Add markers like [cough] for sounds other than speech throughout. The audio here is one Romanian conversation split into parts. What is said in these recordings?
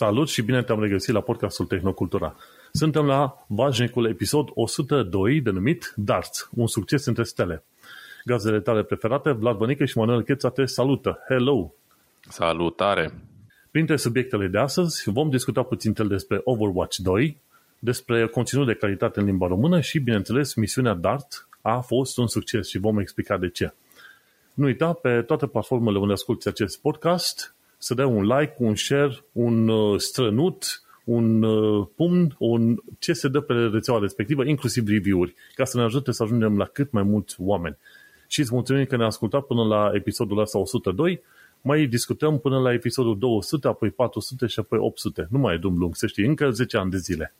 Salut și bine te-am regăsit la podcastul Tehnocultura. Suntem la vașnicul episod 102 denumit Darts, un succes între stele. Gazele tale preferate, Vlad Bănică și Manuel Cheța te salută. Hello! Salutare! Printre subiectele de astăzi vom discuta puțin despre Overwatch 2, despre conținut de calitate în limba română și, bineînțeles, misiunea DART a fost un succes și vom explica de ce. Nu uita, pe toate platformele unde asculti acest podcast, să dea un like, un share, un uh, strănut, un uh, pumn, un ce se dă pe rețeaua respectivă, inclusiv review-uri, ca să ne ajute să ajungem la cât mai mulți oameni. Și îți mulțumim că ne-a ascultat până la episodul ăsta 102, mai discutăm până la episodul 200, apoi 400 și apoi 800. Nu mai e dum lung, să știi, încă 10 ani de zile.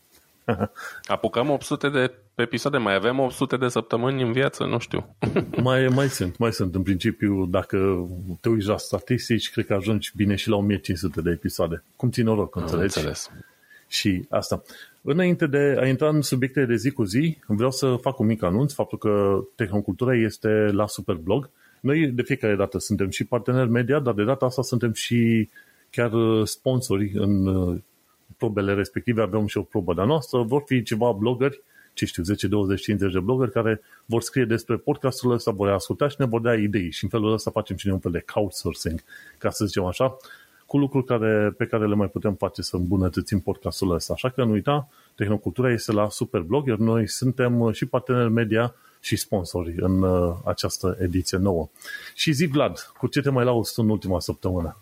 [laughs] Apucăm 800 de episoade, mai avem 800 de săptămâni în viață, nu știu. [laughs] mai, mai sunt, mai sunt. În principiu, dacă te uiți la statistici, cred că ajungi bine și la 1500 de episoade. Cum țin noroc, înțelegi? Înțeles. Și asta. Înainte de a intra în subiecte de zi cu zi, vreau să fac un mic anunț, faptul că Tehnocultura este la Superblog. Noi de fiecare dată suntem și parteneri media, dar de data asta suntem și chiar sponsori în probele respective, avem și o probă de-a noastră, vor fi ceva blogări, ce știu, 10, 20, 50 de blogări care vor scrie despre podcastul ăsta, vor asculta și ne vor da idei și în felul ăsta facem și noi un fel de crowdsourcing, ca să zicem așa, cu lucruri care, pe care le mai putem face să îmbunătățim podcastul ăsta. Așa că nu uita, Tehnocultura este la Superblog, iar noi suntem și parteneri media și sponsori în uh, această ediție nouă. Și zi, Vlad, cu ce te mai lauzi în ultima săptămână?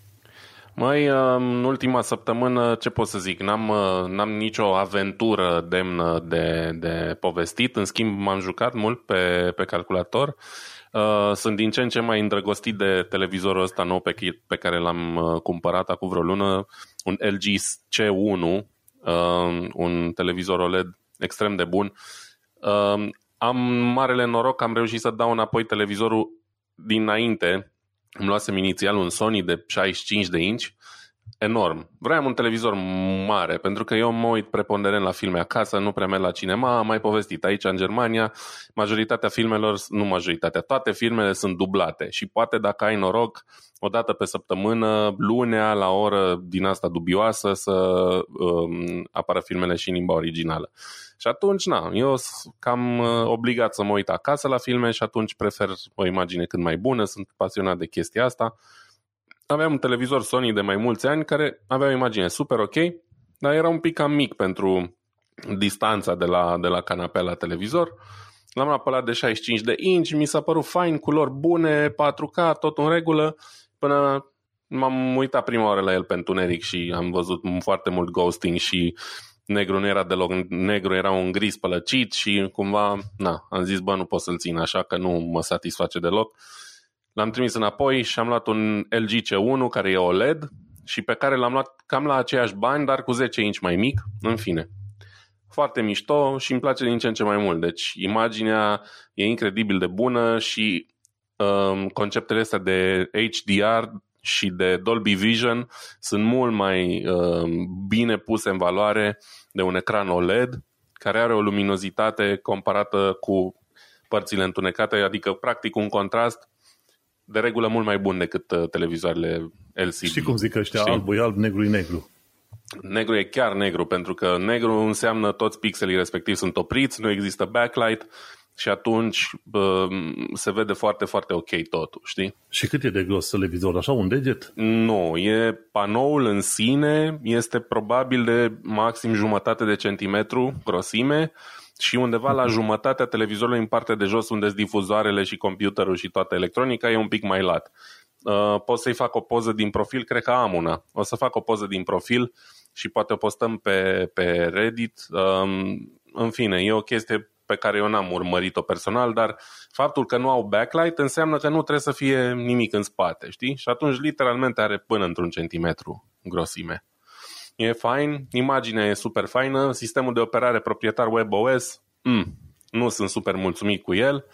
Mai în ultima săptămână, ce pot să zic, n-am, n-am nicio aventură demnă de, de povestit, în schimb m-am jucat mult pe, pe calculator. Sunt din ce în ce mai îndrăgostit de televizorul ăsta nou pe, pe care l-am cumpărat acum vreo lună, un LG C1, un televizor OLED extrem de bun. Am marele noroc că am reușit să dau înapoi televizorul dinainte îmi luasem inițial un Sony de 65 de inch, enorm. Vreau un televizor mare, pentru că eu mă uit preponderent la filme acasă, nu prea merg la cinema, am mai povestit. Aici, în Germania, majoritatea filmelor, nu majoritatea, toate filmele sunt dublate și poate dacă ai noroc, o dată pe săptămână, lunea, la o oră din asta dubioasă, să um, apară filmele și în limba originală. Și atunci, na, eu sunt cam uh, obligat să mă uit acasă la filme și atunci prefer o imagine cât mai bună, sunt pasionat de chestia asta. Aveam un televizor Sony de mai mulți ani care avea o imagine super ok, dar era un pic cam mic pentru distanța de la, de la canapea la televizor. L-am apălat de 65 de inch, mi s-a părut fain, culori bune, 4K, tot în regulă, până m-am uitat prima oară la el pe întuneric și am văzut foarte mult ghosting și negru nu era deloc negru, era un gris pălăcit și cumva, na, am zis, bă, nu pot să-l țin așa că nu mă satisface deloc. L-am trimis înapoi și am luat un LG C1 care e OLED și pe care l-am luat cam la aceiași bani, dar cu 10 inch mai mic, în fine. Foarte mișto și îmi place din ce în ce mai mult. Deci imaginea e incredibil de bună și um, conceptele astea de HDR și de Dolby Vision sunt mult mai uh, bine puse în valoare de un ecran OLED care are o luminozitate comparată cu părțile întunecate, adică practic un contrast de regulă mult mai bun decât uh, televizoarele LCD. Și cum zic ăștia, Știi? alb e alb, negru e negru. Negru e chiar negru, pentru că negru înseamnă toți pixelii respectiv sunt opriți, nu există backlight și atunci bă, se vede foarte, foarte ok totul, știi? Și cât e de gros televizor? Așa, un deget? Nu, e panoul în sine, este probabil de maxim jumătate de centimetru grosime și undeva la jumătatea televizorului în partea de jos unde sunt difuzoarele și computerul și toată electronica e un pic mai lat. Uh, pot să-i fac o poză din profil, cred că am una. O să fac o poză din profil și poate o postăm pe, pe Reddit. Um, în fine, e o chestie pe care eu n-am urmărit-o personal, dar faptul că nu au backlight înseamnă că nu trebuie să fie nimic în spate, știi? Și atunci literalmente are până într-un centimetru grosime. E fain, imaginea e super faină, sistemul de operare proprietar WebOS, mm, nu sunt super mulțumit cu el.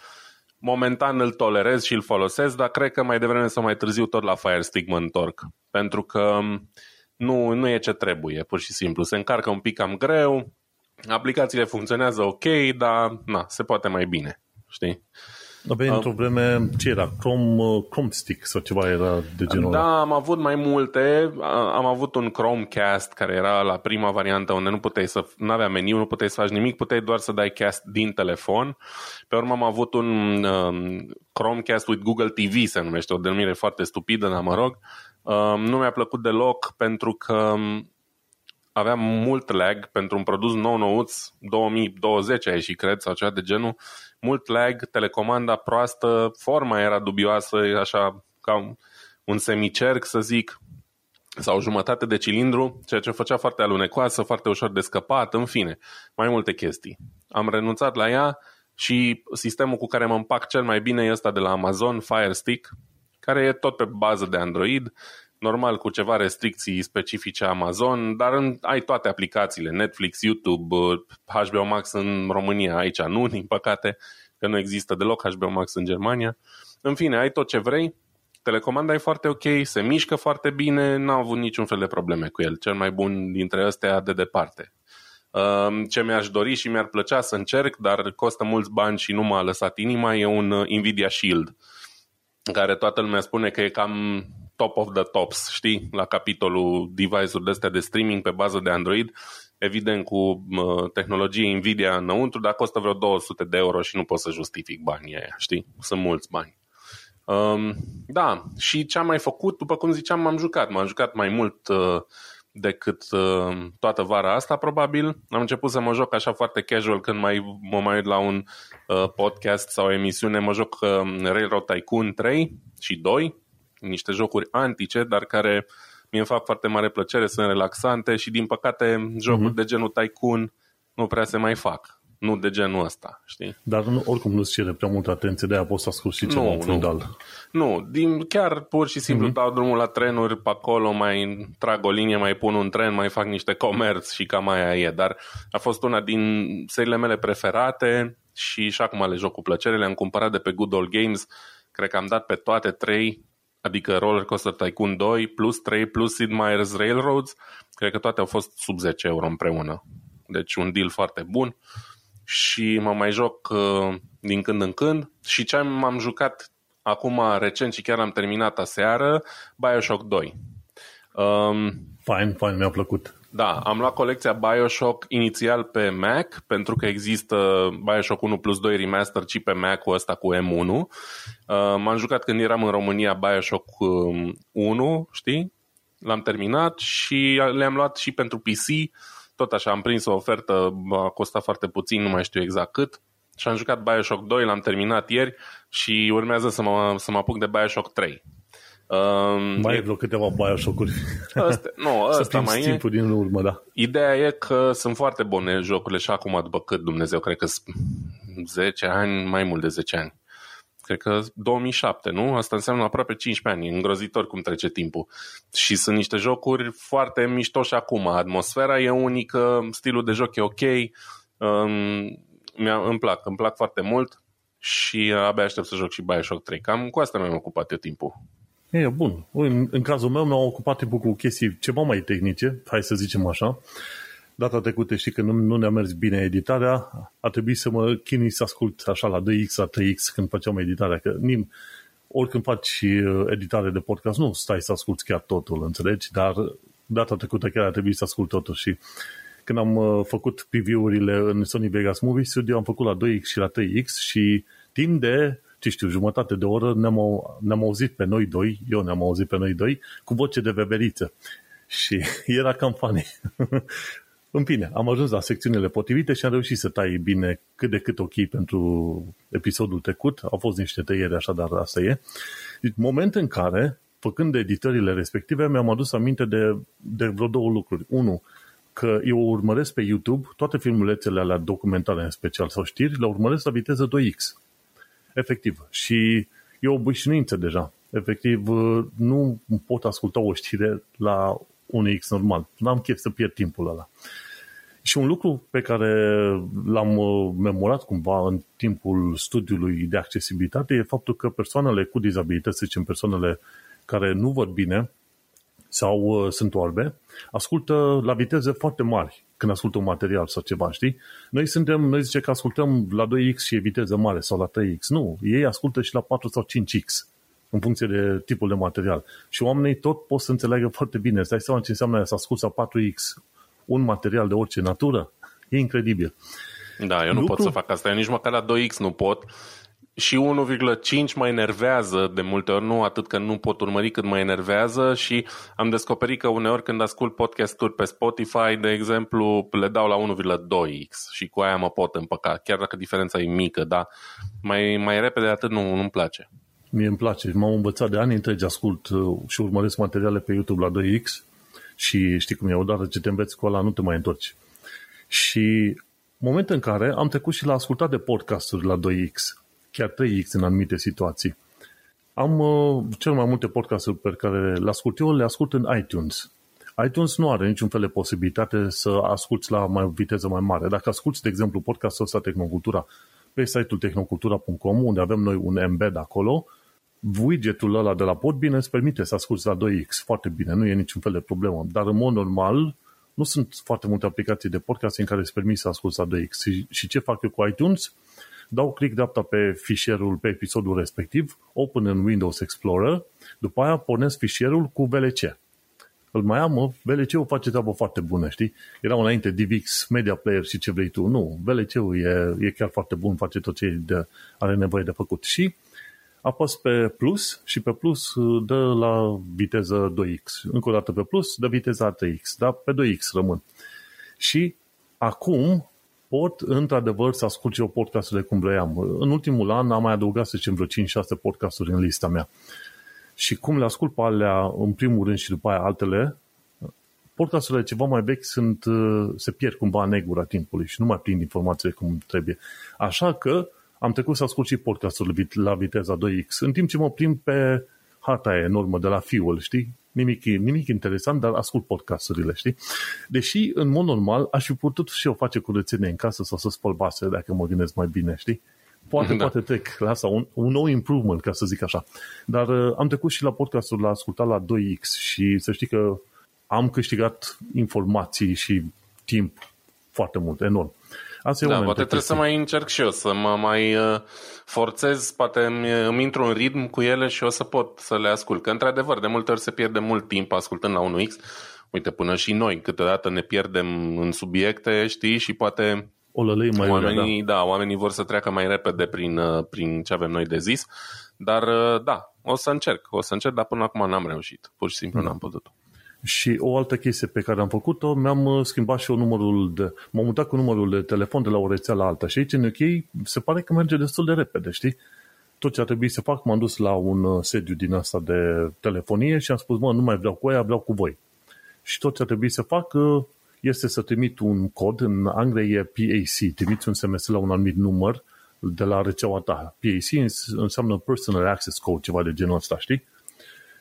Momentan îl tolerez și îl folosesc, dar cred că mai devreme sau mai târziu tot la Fire Stick mă întorc. Pentru că nu, nu e ce trebuie, pur și simplu. Se încarcă un pic cam greu, aplicațiile funcționează ok, dar na, se poate mai bine, știi? Aveai uh, într-o vreme, ce era? Chrome, uh, Chrome Stick sau ceva era de genul Da, ăla. am avut mai multe. Am avut un Chromecast care era la prima variantă unde nu puteai să, nu avea meniu, nu puteai să faci nimic, puteai doar să dai cast din telefon. Pe urmă am avut un um, Chromecast with Google TV, se numește, o denumire foarte stupidă, dar mă rog. Um, nu mi-a plăcut deloc pentru că um, avea mult lag pentru un produs nou nouț, 2020 a ieșit, cred, sau ceva de genul, mult lag, telecomanda proastă, forma era dubioasă, așa ca un semicerc, să zic, sau jumătate de cilindru, ceea ce făcea foarte alunecoasă, foarte ușor de scăpat, în fine, mai multe chestii. Am renunțat la ea și sistemul cu care mă împac cel mai bine e ăsta de la Amazon, Fire Stick, care e tot pe bază de Android, normal cu ceva restricții specifice Amazon, dar în, ai toate aplicațiile, Netflix, YouTube, HBO Max în România, aici nu, [laughs] din păcate, că nu există deloc HBO Max în Germania. În fine, ai tot ce vrei, telecomanda e foarte ok, se mișcă foarte bine, n-am avut niciun fel de probleme cu el, cel mai bun dintre ăstea de departe. Um, ce mi-aș dori și mi-ar plăcea să încerc, dar costă mulți bani și nu m-a lăsat inima, e un uh, Nvidia Shield, care toată lumea spune că e cam top of the tops, știi, la capitolul device-uri de astea de streaming pe bază de Android, evident cu tehnologie Nvidia înăuntru, dar costă vreo 200 de euro și nu pot să justific banii aia, știi? Sunt mulți bani. Um, da, și ce am mai făcut, după cum ziceam, m-am jucat. M-am jucat mai mult uh, decât uh, toată vara asta, probabil. Am început să mă joc așa foarte casual când mai, mă mai uit la un uh, podcast sau emisiune. Mă joc uh, Railroad Tycoon 3 și 2, niște jocuri antice, dar care mi îmi fac foarte mare plăcere, sunt relaxante și din păcate jocuri uh-huh. de genul Tycoon nu prea se mai fac. Nu de genul ăsta, știi? Dar nu, oricum nu-ți cere prea multă atenție, de-aia poți să asculti și ceva nu, fundal. Nu, nu din, chiar pur și simplu uh-huh. dau drumul la trenuri pe acolo, mai trag o linie, mai pun un tren, mai fac niște comerț și cam aia e. Dar a fost una din seriile mele preferate și și acum le joc cu plăcere. Le-am cumpărat de pe Good Old Games. Cred că am dat pe toate trei adică Roller Coaster Tycoon 2 plus 3 plus Sid Meier's Railroads, cred că toate au fost sub 10 euro împreună. Deci un deal foarte bun și mă mai joc uh, din când în când și ce m-am jucat acum recent și chiar am terminat aseară, Bioshock 2. Um, fine, fine, mi-a plăcut. Da, am luat colecția Bioshock inițial pe Mac, pentru că există Bioshock 1 plus 2 remaster și pe Mac-ul ăsta cu M1. Uh, m-am jucat când eram în România Bioshock 1, um, știi? L-am terminat și le-am luat și pentru PC. Tot așa, am prins o ofertă, a costat foarte puțin, nu mai știu exact cât. Și am jucat Bioshock 2, l-am terminat ieri și urmează să mă, să mă apuc de Bioshock 3. Um, mai e vreo câteva Bioshock-uri. Asta, nu, [laughs] asta mai e. timpul din urmă, da. Ideea e că sunt foarte bune jocurile și acum, după cât Dumnezeu, cred că 10 ani, mai mult de 10 ani. Cred că 2007, nu? Asta înseamnă aproape 15 ani. îngrozitor cum trece timpul. Și sunt niște jocuri foarte mișto și acum. Atmosfera e unică, stilul de joc e ok. Um, mi-a, îmi plac, îmi plac foarte mult și abia aștept să joc și Bioshock 3. Cam cu asta mi-am ocupat eu timpul. E, bun. În, în cazul meu mi-au ocupat timpul cu chestii ceva mai tehnice, hai să zicem așa. Data trecută știi că nu, nu ne-a mers bine editarea, a trebuit să mă chinui să ascult așa la 2x, la 3x când făceam editarea, că nim, oricând faci uh, editare de podcast, nu stai să asculti chiar totul, înțelegi? Dar data trecută chiar a trebuit să ascult totul și când am uh, făcut preview-urile în Sony Vegas Movie Studio, am făcut la 2x și la 3x și timp de ce știu, jumătate de oră ne-am, ne-am auzit pe noi doi, eu ne-am auzit pe noi doi, cu voce de veveriță. Și [laughs] era cam funny. [laughs] În fine, am ajuns la secțiunile potrivite și am reușit să tai bine cât de cât ok pentru episodul trecut. Au fost niște tăieri așa, dar asta e. Deci, moment în care, făcând editările respective, mi-am adus aminte de, de vreo două lucruri. Unu, că eu urmăresc pe YouTube toate filmulețele alea documentare în special sau știri, le urmăresc la viteză 2x. Efectiv. Și e o obișnuință deja. Efectiv, nu pot asculta o știre la un X normal. N-am chef să pierd timpul ăla. Și un lucru pe care l-am uh, memorat cumva în timpul studiului de accesibilitate e faptul că persoanele cu dizabilități, să zicem persoanele care nu văd bine sau uh, sunt orbe, ascultă la viteze foarte mari când ascultă un material sau ceva, știi? Noi suntem, noi zice că ascultăm la 2X și e viteză mare sau la 3X. Nu, ei ascultă și la 4 sau 5X în funcție de tipul de material. Și oamenii tot pot să înțeleagă foarte bine. Îți dai seama ce înseamnă să asculti la 4X un material de orice natură? E incredibil. Da, eu nu Lucru... pot să fac asta. Eu nici măcar la 2X nu pot și 1,5 mă enervează de multe ori, nu atât că nu pot urmări cât mă enervează și am descoperit că uneori când ascult podcasturi pe Spotify, de exemplu, le dau la 1,2x și cu aia mă pot împăca, chiar dacă diferența e mică, dar mai, mai repede atât nu, nu-mi place. Mie îmi place, m-am învățat de ani întregi, ascult uh, și urmăresc materiale pe YouTube la 2x și știi cum e, odată ce te înveți cu ăla nu te mai întorci. Și moment în care am trecut și la ascultat de podcasturi la 2x chiar 3x în anumite situații. Am uh, cel mai multe podcasturi pe care le ascult eu, le ascult în iTunes. iTunes nu are niciun fel de posibilitate să asculti la mai viteză mai mare. Dacă asculti, de exemplu, podcastul ăsta Tehnocultura pe site-ul tehnocultura.com, unde avem noi un embed acolo, widgetul ăla de la Podbean îți permite să asculti la 2x foarte bine, nu e niciun fel de problemă. Dar în mod normal, nu sunt foarte multe aplicații de podcast în care îți permit să asculti la 2x. Și, și ce fac eu cu iTunes? Dau click dreapta pe fișierul, pe episodul respectiv, open în Windows Explorer, după aia pornesc fișierul cu VLC. Îl mai am, VLC-ul face treabă foarte bună, știi? Era înainte DivX, Media Player și ce vrei tu. Nu, VLC-ul e, e chiar foarte bun, face tot ce de, are nevoie de făcut. Și apăs pe plus și pe plus dă la viteză 2x. Încă o dată pe plus, dă viteza 3x, dar pe 2x rămân. Și acum pot, într-adevăr, să ascult eu podcasturile cum vroiam. În ultimul an am mai adăugat, să zicem, vreo 5-6 podcasturi în lista mea. Și cum le ascult pe alea în primul rând și după aia altele, podcasturile ceva mai vechi sunt, se pierd cumva în negura timpului și nu mai prind informațiile cum trebuie. Așa că am trecut să ascult și podcasturile la viteza 2X, în timp ce mă prind pe harta enormă de la Fuel, știi? Nimic, nimic interesant, dar ascult podcasturile, știi? Deși, în mod normal, aș fi putut și eu face curățenie în casă sau să spăl vasele, dacă mă gândesc mai bine, știi? Poate, da. poate trec la asta, un, un nou improvement, ca să zic așa. Dar uh, am trecut și la podcastul, la ascultat la 2X și să știi că am câștigat informații și timp foarte mult, enorm. Asta da, poate trebuie să mai încerc și eu, să mă mai uh, forțez, poate îmi, îmi intru în ritm cu ele și o să pot să le ascult. Că, într-adevăr, de multe ori se pierde mult timp ascultând la 1X. Uite, până și noi, câteodată ne pierdem în subiecte, știi, și poate o mai oamenii, da. da, oamenii vor să treacă mai repede prin, uh, prin ce avem noi de zis. Dar, uh, da, o să încerc, o să încerc, dar până acum n-am reușit. Pur și simplu mm. n-am putut. Și o altă chestie pe care am făcut-o, mi-am uh, schimbat și eu numărul de... M-am mutat cu numărul de telefon de la o rețea la alta și aici în UK se pare că merge destul de repede, știi? Tot ce a trebuit să fac, m-am dus la un uh, sediu din asta de telefonie și am spus, mă, nu mai vreau cu aia, vreau cu voi. Și tot ce a trebuit să fac uh, este să trimit un cod, în Anglia e PAC, trimiți un SMS la un anumit număr de la rețeaua ta. PAC înseamnă Personal Access Code, ceva de genul ăsta, știi?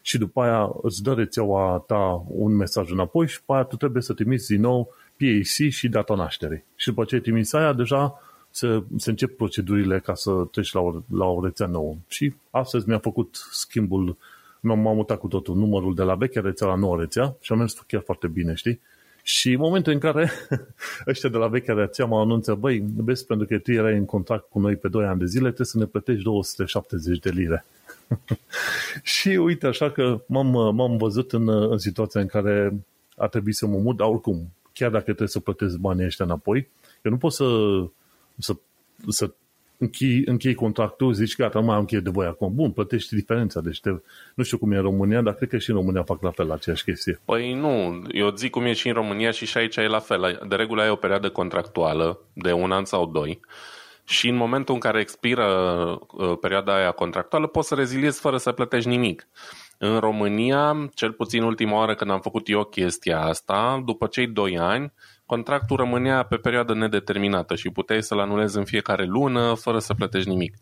Și după aia îți dă rețeaua ta un mesaj înapoi și după aia tu trebuie să trimiți din nou PAC și data nașterii. Și după ce ai trimis aia, deja se, se încep procedurile ca să treci la o, la o rețea nouă. Și astăzi mi-a făcut schimbul, m-am mutat cu totul numărul de la vechea rețea la noua rețea și am mers chiar foarte bine, știi? Și în momentul în care [laughs] ăștia de la vechea rețea mă anunță, băi, vezi, pentru că tu erai în contact cu noi pe 2 ani de zile, trebuie să ne plătești 270 de lire. [laughs] și uite, așa că m-am, m-am văzut în, în situația în care a trebuit să mă mut, dar oricum, chiar dacă trebuie să plătesc banii ăștia înapoi, eu nu pot să, să, să închei, închei contractul, zici gata, mai am încheiat de voi acum. Bun, plătești diferența. Deci te, nu știu cum e în România, dar cred că și în România fac la fel aceeași chestie. Păi nu, eu zic cum e și în România și și aici e la fel. De regulă ai o perioadă contractuală de un an sau doi și în momentul în care expiră uh, perioada aia contractuală poți să reziliezi fără să plătești nimic. În România, cel puțin ultima oară când am făcut eu chestia asta, după cei 2 ani, contractul rămânea pe perioadă nedeterminată și puteai să-l anulezi în fiecare lună fără să plătești nimic.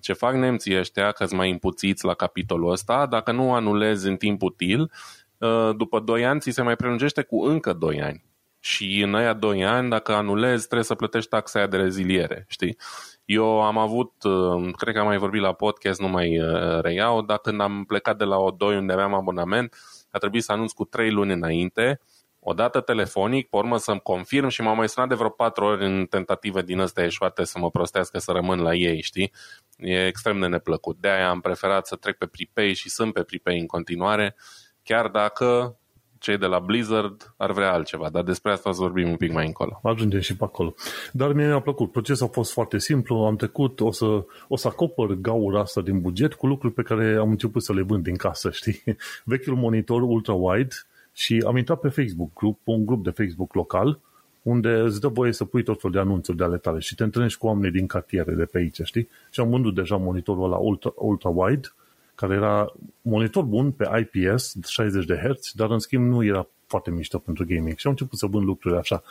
Ce fac nemții ăștia, că mai impuțiți la capitolul ăsta, dacă nu anulezi în timp util, uh, după 2 ani ți se mai prelungește cu încă 2 ani și în aia 2 ani, dacă anulezi, trebuie să plătești taxa aia de reziliere, știi? Eu am avut, uh, cred că am mai vorbit la podcast, nu mai uh, reiau, dar când am plecat de la O2 unde aveam abonament, a trebuit să anunț cu 3 luni înainte odată telefonic, pe urmă să-mi confirm și m-am mai sunat de vreo patru ori în tentative din astea eșuate să mă prostească să rămân la ei, știi? E extrem de neplăcut. De-aia am preferat să trec pe prepay și sunt pe prepay în continuare, chiar dacă cei de la Blizzard ar vrea altceva, dar despre asta o să vorbim un pic mai încolo. Ajungem și pe acolo. Dar mie mi-a plăcut. Procesul a fost foarte simplu, am trecut, o să, o să acopăr gaura asta din buget cu lucruri pe care am început să le vând din casă, [laughs] știi? Vechiul monitor ultra-wide și am intrat pe Facebook group, un grup de Facebook local, unde îți dă voie să pui tot felul de anunțuri de ale tale și te întâlnești cu oameni din cartiere de pe aici, știi? Și am vândut deja monitorul ăla ultra, ultra-wide, care era monitor bun pe IPS, 60 de Hz, dar în schimb nu era foarte mișto pentru gaming. Și am început să vând lucruri așa.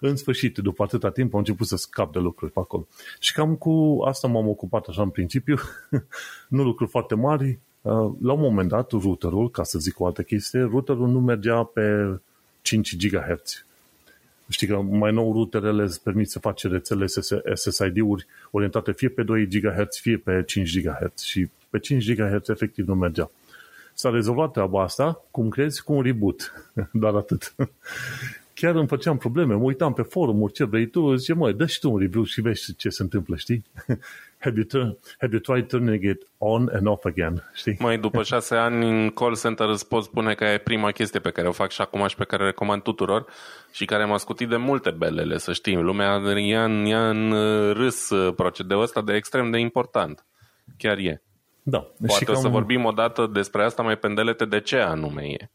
În sfârșit, după atâta timp, am început să scap de lucruri pe acolo. Și cam cu asta m-am ocupat așa în principiu. [laughs] nu lucruri foarte mari. Uh, la un moment dat, routerul, ca să zic o altă chestie, routerul nu mergea pe 5 GHz. Știi că mai nou routerele îți permit să faci rețele SSID-uri orientate fie pe 2 GHz, fie pe 5 GHz și pe 5 GHz efectiv nu mergea. S-a rezolvat treaba asta, cum crezi, cu un reboot. [laughs] Doar atât. Chiar îmi făceam probleme, mă uitam pe forumuri, ce vrei tu, zice, mă, dă și tu un reboot și vezi ce se întâmplă, știi? [laughs] have, you turn, have you tried turning it on and off again, știi? Mai după [laughs] șase ani în call center îți pot spune că e prima chestie pe care o fac și acum și pe care o recomand tuturor și care m-a scutit de multe belele, să știm. Lumea ia în, ia în râs procedeul ăsta de extrem de important. Chiar e. Da. Poate și o să vorbim o dată despre asta mai pendelete de ce anume e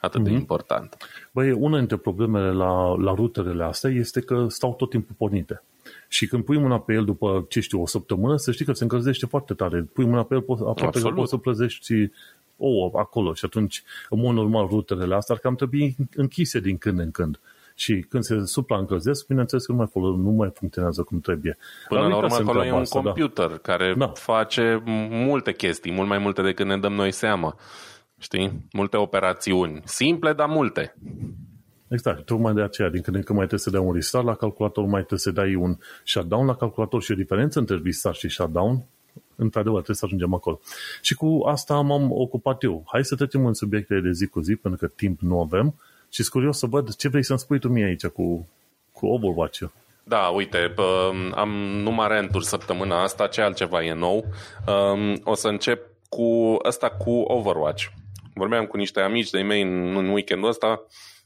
atât mm-hmm. de mhm. important. Băi, una dintre problemele la, la ruterele astea este că stau tot timpul pornite. Și când pui mâna pe el după, ce știu, o săptămână, să știi că se încălzește foarte tare. Pui mâna pe el, aproape că poți să plăzești ouă acolo și atunci, în mod normal, ruterele astea ar cam trebui închise din când în când. Și când se supraîncălzesc, bineînțeles că nu mai, fol- nu mai funcționează cum trebuie. Până la urmă, acolo e un asta, da. computer da. care da. face multe chestii, mult mai multe decât ne dăm noi seama. Știi? Multe operațiuni. Simple, dar multe. Exact. Tocmai de aceea, din când în când mai trebuie să dai un restart la calculator, mai trebuie să dai un shutdown la calculator și o diferență între restart și shutdown, într-adevăr, trebuie să ajungem acolo. Și cu asta m-am ocupat eu. Hai să trecem în subiectele de zi cu zi, pentru că timp nu avem și sunt curios să văd ce vrei să-mi spui tu mie aici cu, cu Overwatch-ul. Da, uite, am numai renturi săptămâna asta, ce altceva e nou. Um, o să încep cu asta cu Overwatch. Vorbeam cu niște amici de mei în, în weekendul ăsta.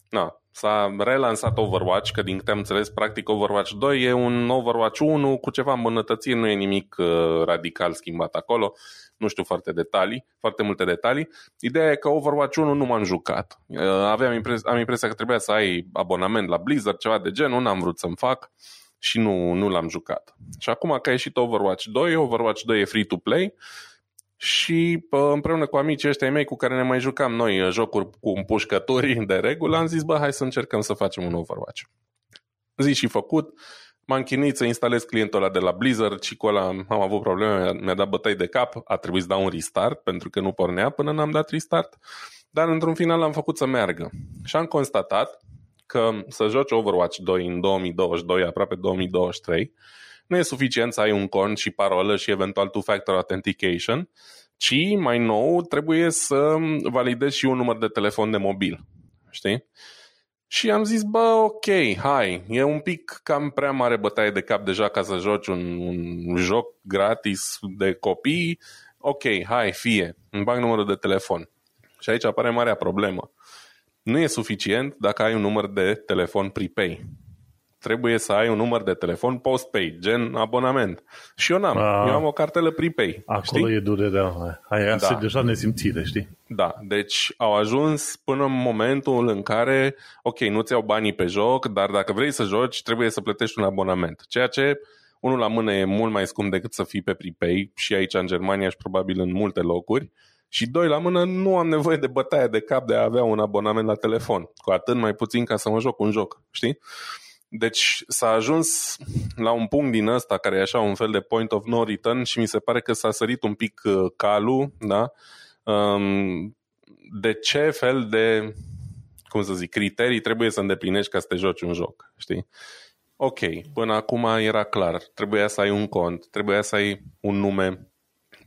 Na, s-a relansat Overwatch, că din câte am înțeles, practic Overwatch 2 e un Overwatch 1 cu ceva îmbunătățiri, nu e nimic uh, radical schimbat acolo nu știu foarte detalii, foarte multe detalii. Ideea e că Overwatch 1 nu m-am jucat. Uh, aveam impres- am impresia că trebuia să ai abonament la Blizzard, ceva de genul, n-am vrut să-mi fac și nu, nu l-am jucat. Și acum că a ieșit Overwatch 2, Overwatch 2 e free-to-play și împreună cu amicii ăștia mei cu care ne mai jucam noi uh, jocuri cu împușcături de regulă, am zis, bă, hai să încercăm să facem un Overwatch. Zi și făcut, m-am chinuit să instalez clientul ăla de la Blizzard și cu ăla am avut probleme, mi-a dat bătăi de cap, a trebuit să dau un restart pentru că nu pornea până n-am dat restart, dar într-un final am făcut să meargă. Și am constatat că să joci Overwatch 2 în 2022, aproape 2023, nu e suficient să ai un cont și parolă și eventual two-factor authentication, ci mai nou trebuie să validezi și un număr de telefon de mobil. Știi? Și am zis, bă, ok, hai, e un pic cam prea mare bătaie de cap deja ca să joci un, un joc gratis de copii. Ok, hai, fie, îmi bag numărul de telefon. Și aici apare marea problemă. Nu e suficient dacă ai un număr de telefon prepay trebuie să ai un număr de telefon postpaid, gen abonament. Și eu n-am. A, eu am o cartelă prepay. Acolo știi? e durerea. Aia da. deja nesimțire, știi? Da, deci au ajuns până în momentul în care, ok, nu-ți iau banii pe joc, dar dacă vrei să joci, trebuie să plătești un abonament. Ceea ce, unul la mână, e mult mai scump decât să fii pe prepay și aici în Germania și probabil în multe locuri. Și doi la mână, nu am nevoie de bătaie de cap de a avea un abonament la telefon. Cu atât mai puțin ca să mă joc un joc, știi? Deci s-a ajuns la un punct din ăsta care e așa un fel de point of no return și mi se pare că s-a sărit un pic uh, calul, da? Um, de ce fel de, cum să zic, criterii trebuie să îndeplinești ca să te joci un joc, știi? Ok, până acum era clar, trebuia să ai un cont, trebuia să ai un nume,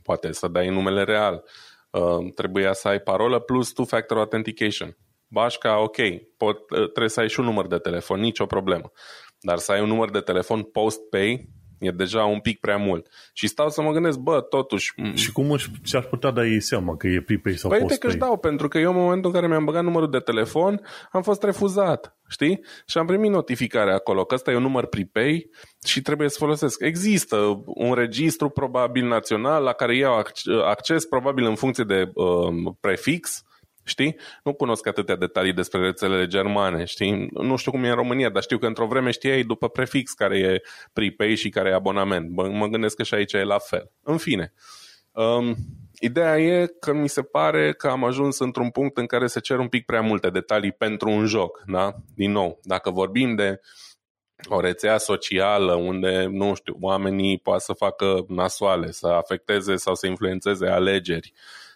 poate să dai numele real, uh, trebuia să ai parolă plus two-factor authentication. Bașca, ok, pot, uh, trebuie să ai și un număr de telefon, nicio problemă. Dar să ai un număr de telefon post-pay, e deja un pic prea mult. Și stau să mă gândesc, bă, totuși... Și cum își, și-ar putea da ei seama că e prepay sau păi postpay? Păi că își dau, pentru că eu în momentul în care mi-am băgat numărul de telefon, am fost refuzat, știi? Și am primit notificare acolo că ăsta e un număr prepay și trebuie să folosesc. Există un registru probabil național la care iau acces probabil în funcție de uh, prefix, Știi? Nu cunosc atâtea detalii despre rețelele germane, știi? Nu știu cum e în România, dar știu că într-o vreme știai după prefix care e prepay și care e abonament. Bă, mă gândesc că și aici e la fel. În fine, um, ideea e că mi se pare că am ajuns într-un punct în care se cer un pic prea multe detalii pentru un joc, da? Din nou, dacă vorbim de o rețea socială unde, nu știu, oamenii poate să facă nasoale, să afecteze sau să influențeze alegeri,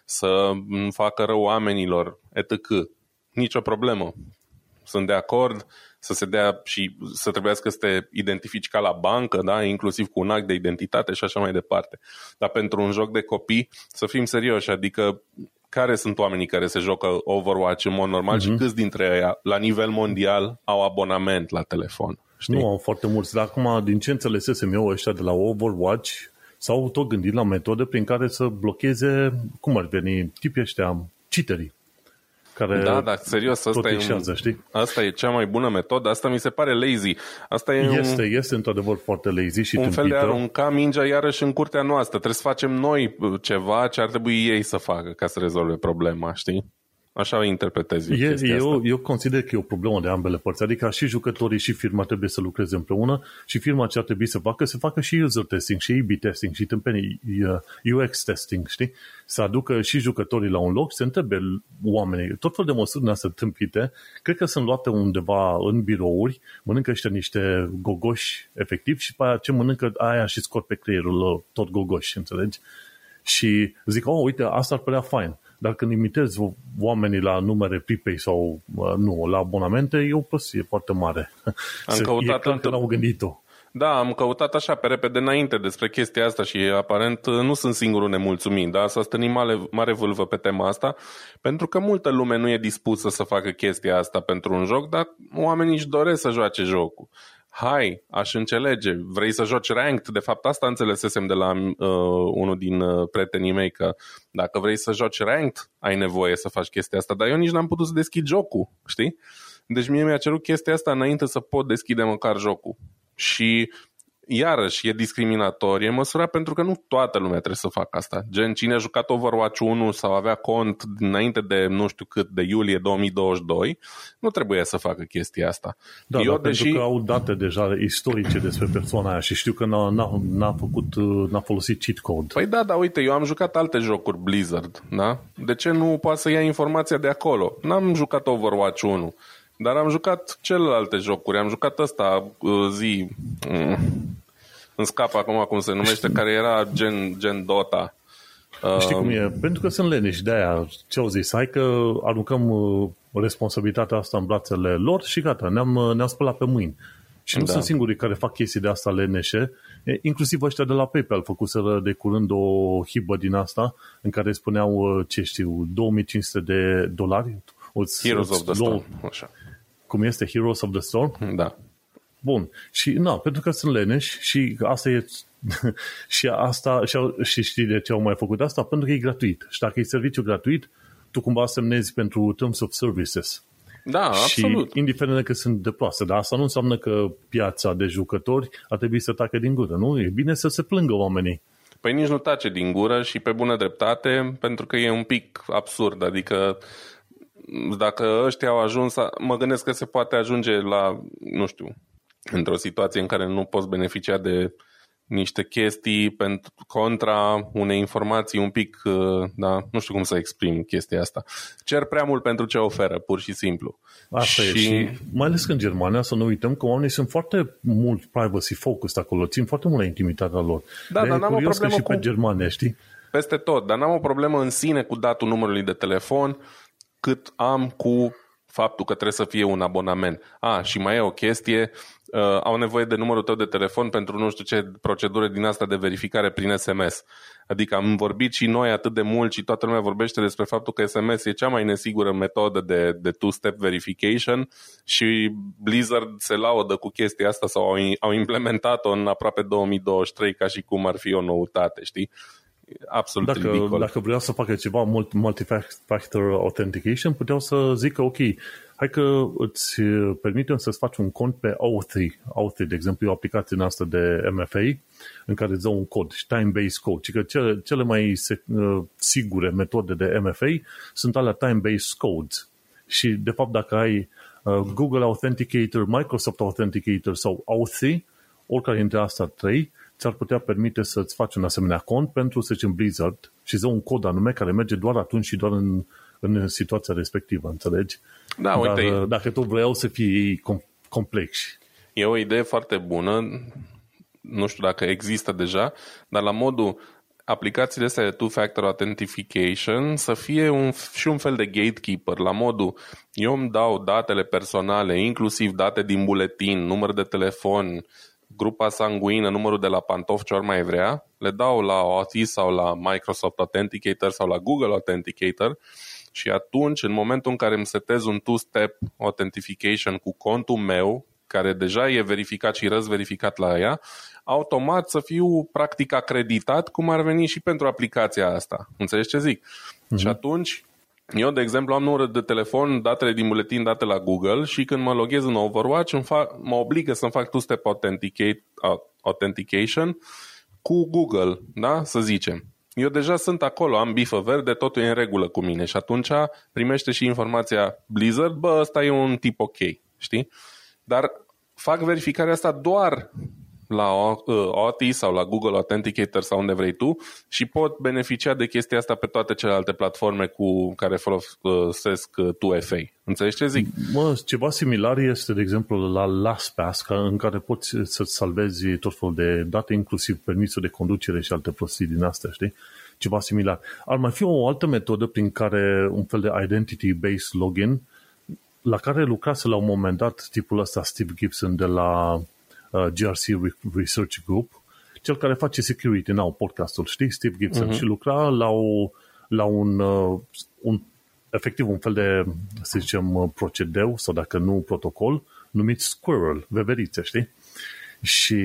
să facă rău oamenilor, etc. Nicio problemă. Sunt de acord să se dea și să trebuiască să te identifici ca la bancă, da? inclusiv cu un act de identitate și așa mai departe. Dar pentru un joc de copii, să fim serioși, adică care sunt oamenii care se joacă Overwatch în mod normal mm-hmm. și mhm. câți dintre ei la nivel mondial au abonament la telefon? Știi? Nu au foarte mulți, dar acum din ce înțelesesem eu ăștia de la Overwatch s-au tot gândit la metode prin care să blocheze, cum ar veni, tipii ăștia, cheaterii. Care da, da, serios, asta e, un, știi? asta e cea mai bună metodă, asta mi se pare lazy. Asta e este, un, este într-adevăr foarte lazy și Un tâmpită. fel de a arunca mingea iarăși în curtea noastră. Trebuie să facem noi ceva ce ar trebui ei să facă ca să rezolve problema, știi? Așa interpretez eu e, eu, asta. eu consider că e o problemă de ambele părți. Adică și jucătorii și firma trebuie să lucreze împreună și firma ce ar trebui să facă, să facă și user testing, și A-B testing, și tâmpenii UX testing, știi? Să aducă și jucătorii la un loc, să întrebe oamenii. Tot fel de măsuri noastre tâmpite, cred că sunt luate undeva în birouri, mănâncă ăștia niște gogoși efectiv și pe aia ce mănâncă aia și scot pe creierul tot gogoși, înțelegi? Și zic, oh, uite, asta ar părea fain dar când imitezi oamenii la numere prepay sau nu, la abonamente, e o prostie foarte mare. Am Se, căutat e că l-au gândit-o. Da, am căutat așa pe repede înainte despre chestia asta și aparent nu sunt singurul nemulțumit, da? S-a stănit mare, mare vâlvă pe tema asta, pentru că multă lume nu e dispusă să facă chestia asta pentru un joc, dar oamenii își doresc să joace jocul hai, aș înțelege, vrei să joci ranked, de fapt asta înțelesesem de la uh, unul din uh, prietenii mei, că dacă vrei să joci ranked, ai nevoie să faci chestia asta, dar eu nici n-am putut să deschid jocul, știi? Deci mie mi-a cerut chestia asta înainte să pot deschide măcar jocul. Și iarăși e discriminatorie măsura pentru că nu toată lumea trebuie să facă asta. Gen, cine a jucat Overwatch 1 sau avea cont înainte de nu știu cât, de iulie 2022, nu trebuie să facă chestia asta. Da, Eu, deși... pentru că au date deja istorice despre persoana aia și știu că n-a, n-a, n-a, făcut, n-a folosit cheat code. Păi da, da, uite, eu am jucat alte jocuri Blizzard, da? De ce nu poate să ia informația de acolo? N-am jucat Overwatch 1. Dar am jucat celelalte jocuri. Am jucat ăsta uh, zi... Mm, îmi scap acum cum se numește, care era gen, gen Dota. Știi cum e? Pentru că sunt leneși, de aia ce au zis, hai că aruncăm uh, responsabilitatea asta în brațele lor și gata, ne-am, uh, ne-am spălat pe mâini. Și nu da. sunt singurii care fac chestii de asta leneșe, inclusiv ăștia de la PayPal făcuseră de curând o hibă din asta în care spuneau, ce știu, 2500 de dolari. Heroes of the Storm, așa cum este Heroes of the Storm. Da. Bun. Și, na, pentru că sunt leneși și asta e [laughs] și asta și, și știi de ce au mai făcut asta? Pentru că e gratuit. Și dacă e serviciu gratuit, tu cumva semnezi pentru Terms of Services. Da, și absolut. indiferent că sunt de proaste, dar asta nu înseamnă că piața de jucători ar trebui să tacă din gură, nu? E bine să se plângă oamenii. Păi nici nu tace din gură și pe bună dreptate, pentru că e un pic absurd, adică dacă ăștia au ajuns, mă gândesc că se poate ajunge la, nu știu, într-o situație în care nu poți beneficia de niște chestii pentru contra unei informații un pic, uh, da, nu știu cum să exprim chestia asta. Cer prea mult pentru ce oferă, pur și simplu. Asta și... e și mai ales că în Germania să nu uităm că oamenii sunt foarte mult privacy focused acolo, țin foarte mult la intimitatea lor. Da, dar n-am o problemă și cu... pe Germania, știi? Peste tot, dar n-am o problemă în sine cu datul numărului de telefon, cât am cu faptul că trebuie să fie un abonament. A, și mai e o chestie, uh, au nevoie de numărul tău de telefon pentru nu știu ce procedură din asta de verificare prin SMS. Adică am vorbit și noi atât de mult și toată lumea vorbește despre faptul că SMS e cea mai nesigură metodă de, de two-step verification și Blizzard se laudă cu chestia asta sau au, au implementat-o în aproape 2023 ca și cum ar fi o noutate, știi? Absolut dacă, ridicol. Dacă vreau să facă ceva multi-factor authentication, puteau să zică, ok, hai că îți permitem să-ți faci un cont pe Authy. Authy, de exemplu, e o aplicație noastră de MFA în care îți dă un cod și time-based code. Și că cele, cele mai uh, sigure metode de MFA sunt alea time-based codes. Și, de fapt, dacă ai uh, Google Authenticator, Microsoft Authenticator sau Authy, oricare dintre astea trei, ți-ar putea permite să-ți faci un asemenea cont pentru, să zicem, Blizzard și să un cod anume care merge doar atunci și doar în, în situația respectivă, înțelegi? Da, Dar uite, dacă tu vreau să fii complex. E o idee foarte bună, nu știu dacă există deja, dar la modul aplicațiile astea de two-factor authentication să fie un, și un fel de gatekeeper, la modul eu îmi dau datele personale, inclusiv date din buletin, număr de telefon, grupa sanguină, numărul de la pantof ce ori mai vrea, le dau la Authy sau la Microsoft Authenticator sau la Google Authenticator și atunci, în momentul în care îmi setez un two-step authentication cu contul meu, care deja e verificat și răzverificat la ea, automat să fiu practic acreditat cum ar veni și pentru aplicația asta. Înțelegi ce zic? Mm-hmm. Și atunci eu, de exemplu, am numărul de telefon, datele din buletin date la Google și când mă loghez în Overwatch, îmi fac, mă obligă să-mi fac two-step authenticate, authentication cu Google, da? Să zicem. Eu deja sunt acolo, am bifă verde, totul e în regulă cu mine și atunci primește și informația Blizzard, bă, ăsta e un tip ok, știi? Dar fac verificarea asta doar la OTI uh, sau la Google Authenticator sau unde vrei tu și pot beneficia de chestia asta pe toate celelalte platforme cu care folosesc 2FA. Uh, Înțelegi ce zic? Mă, ceva similar este, de exemplu, la LastPass, în care poți să-ți salvezi tot felul de date, inclusiv permisul de conducere și alte prostii din astea, știi? Ceva similar. Ar mai fi o altă metodă prin care un fel de identity-based login la care lucrase la un moment dat tipul ăsta Steve Gibson de la uh, GRC Research Group, cel care face Security Now, podcastul, știi, Steve Gibson, uh-huh. și lucra la, o, la un, uh, un, efectiv un fel de, să zicem, uh, procedeu, sau dacă nu protocol, numit Squirrel, veverițe, știi? Și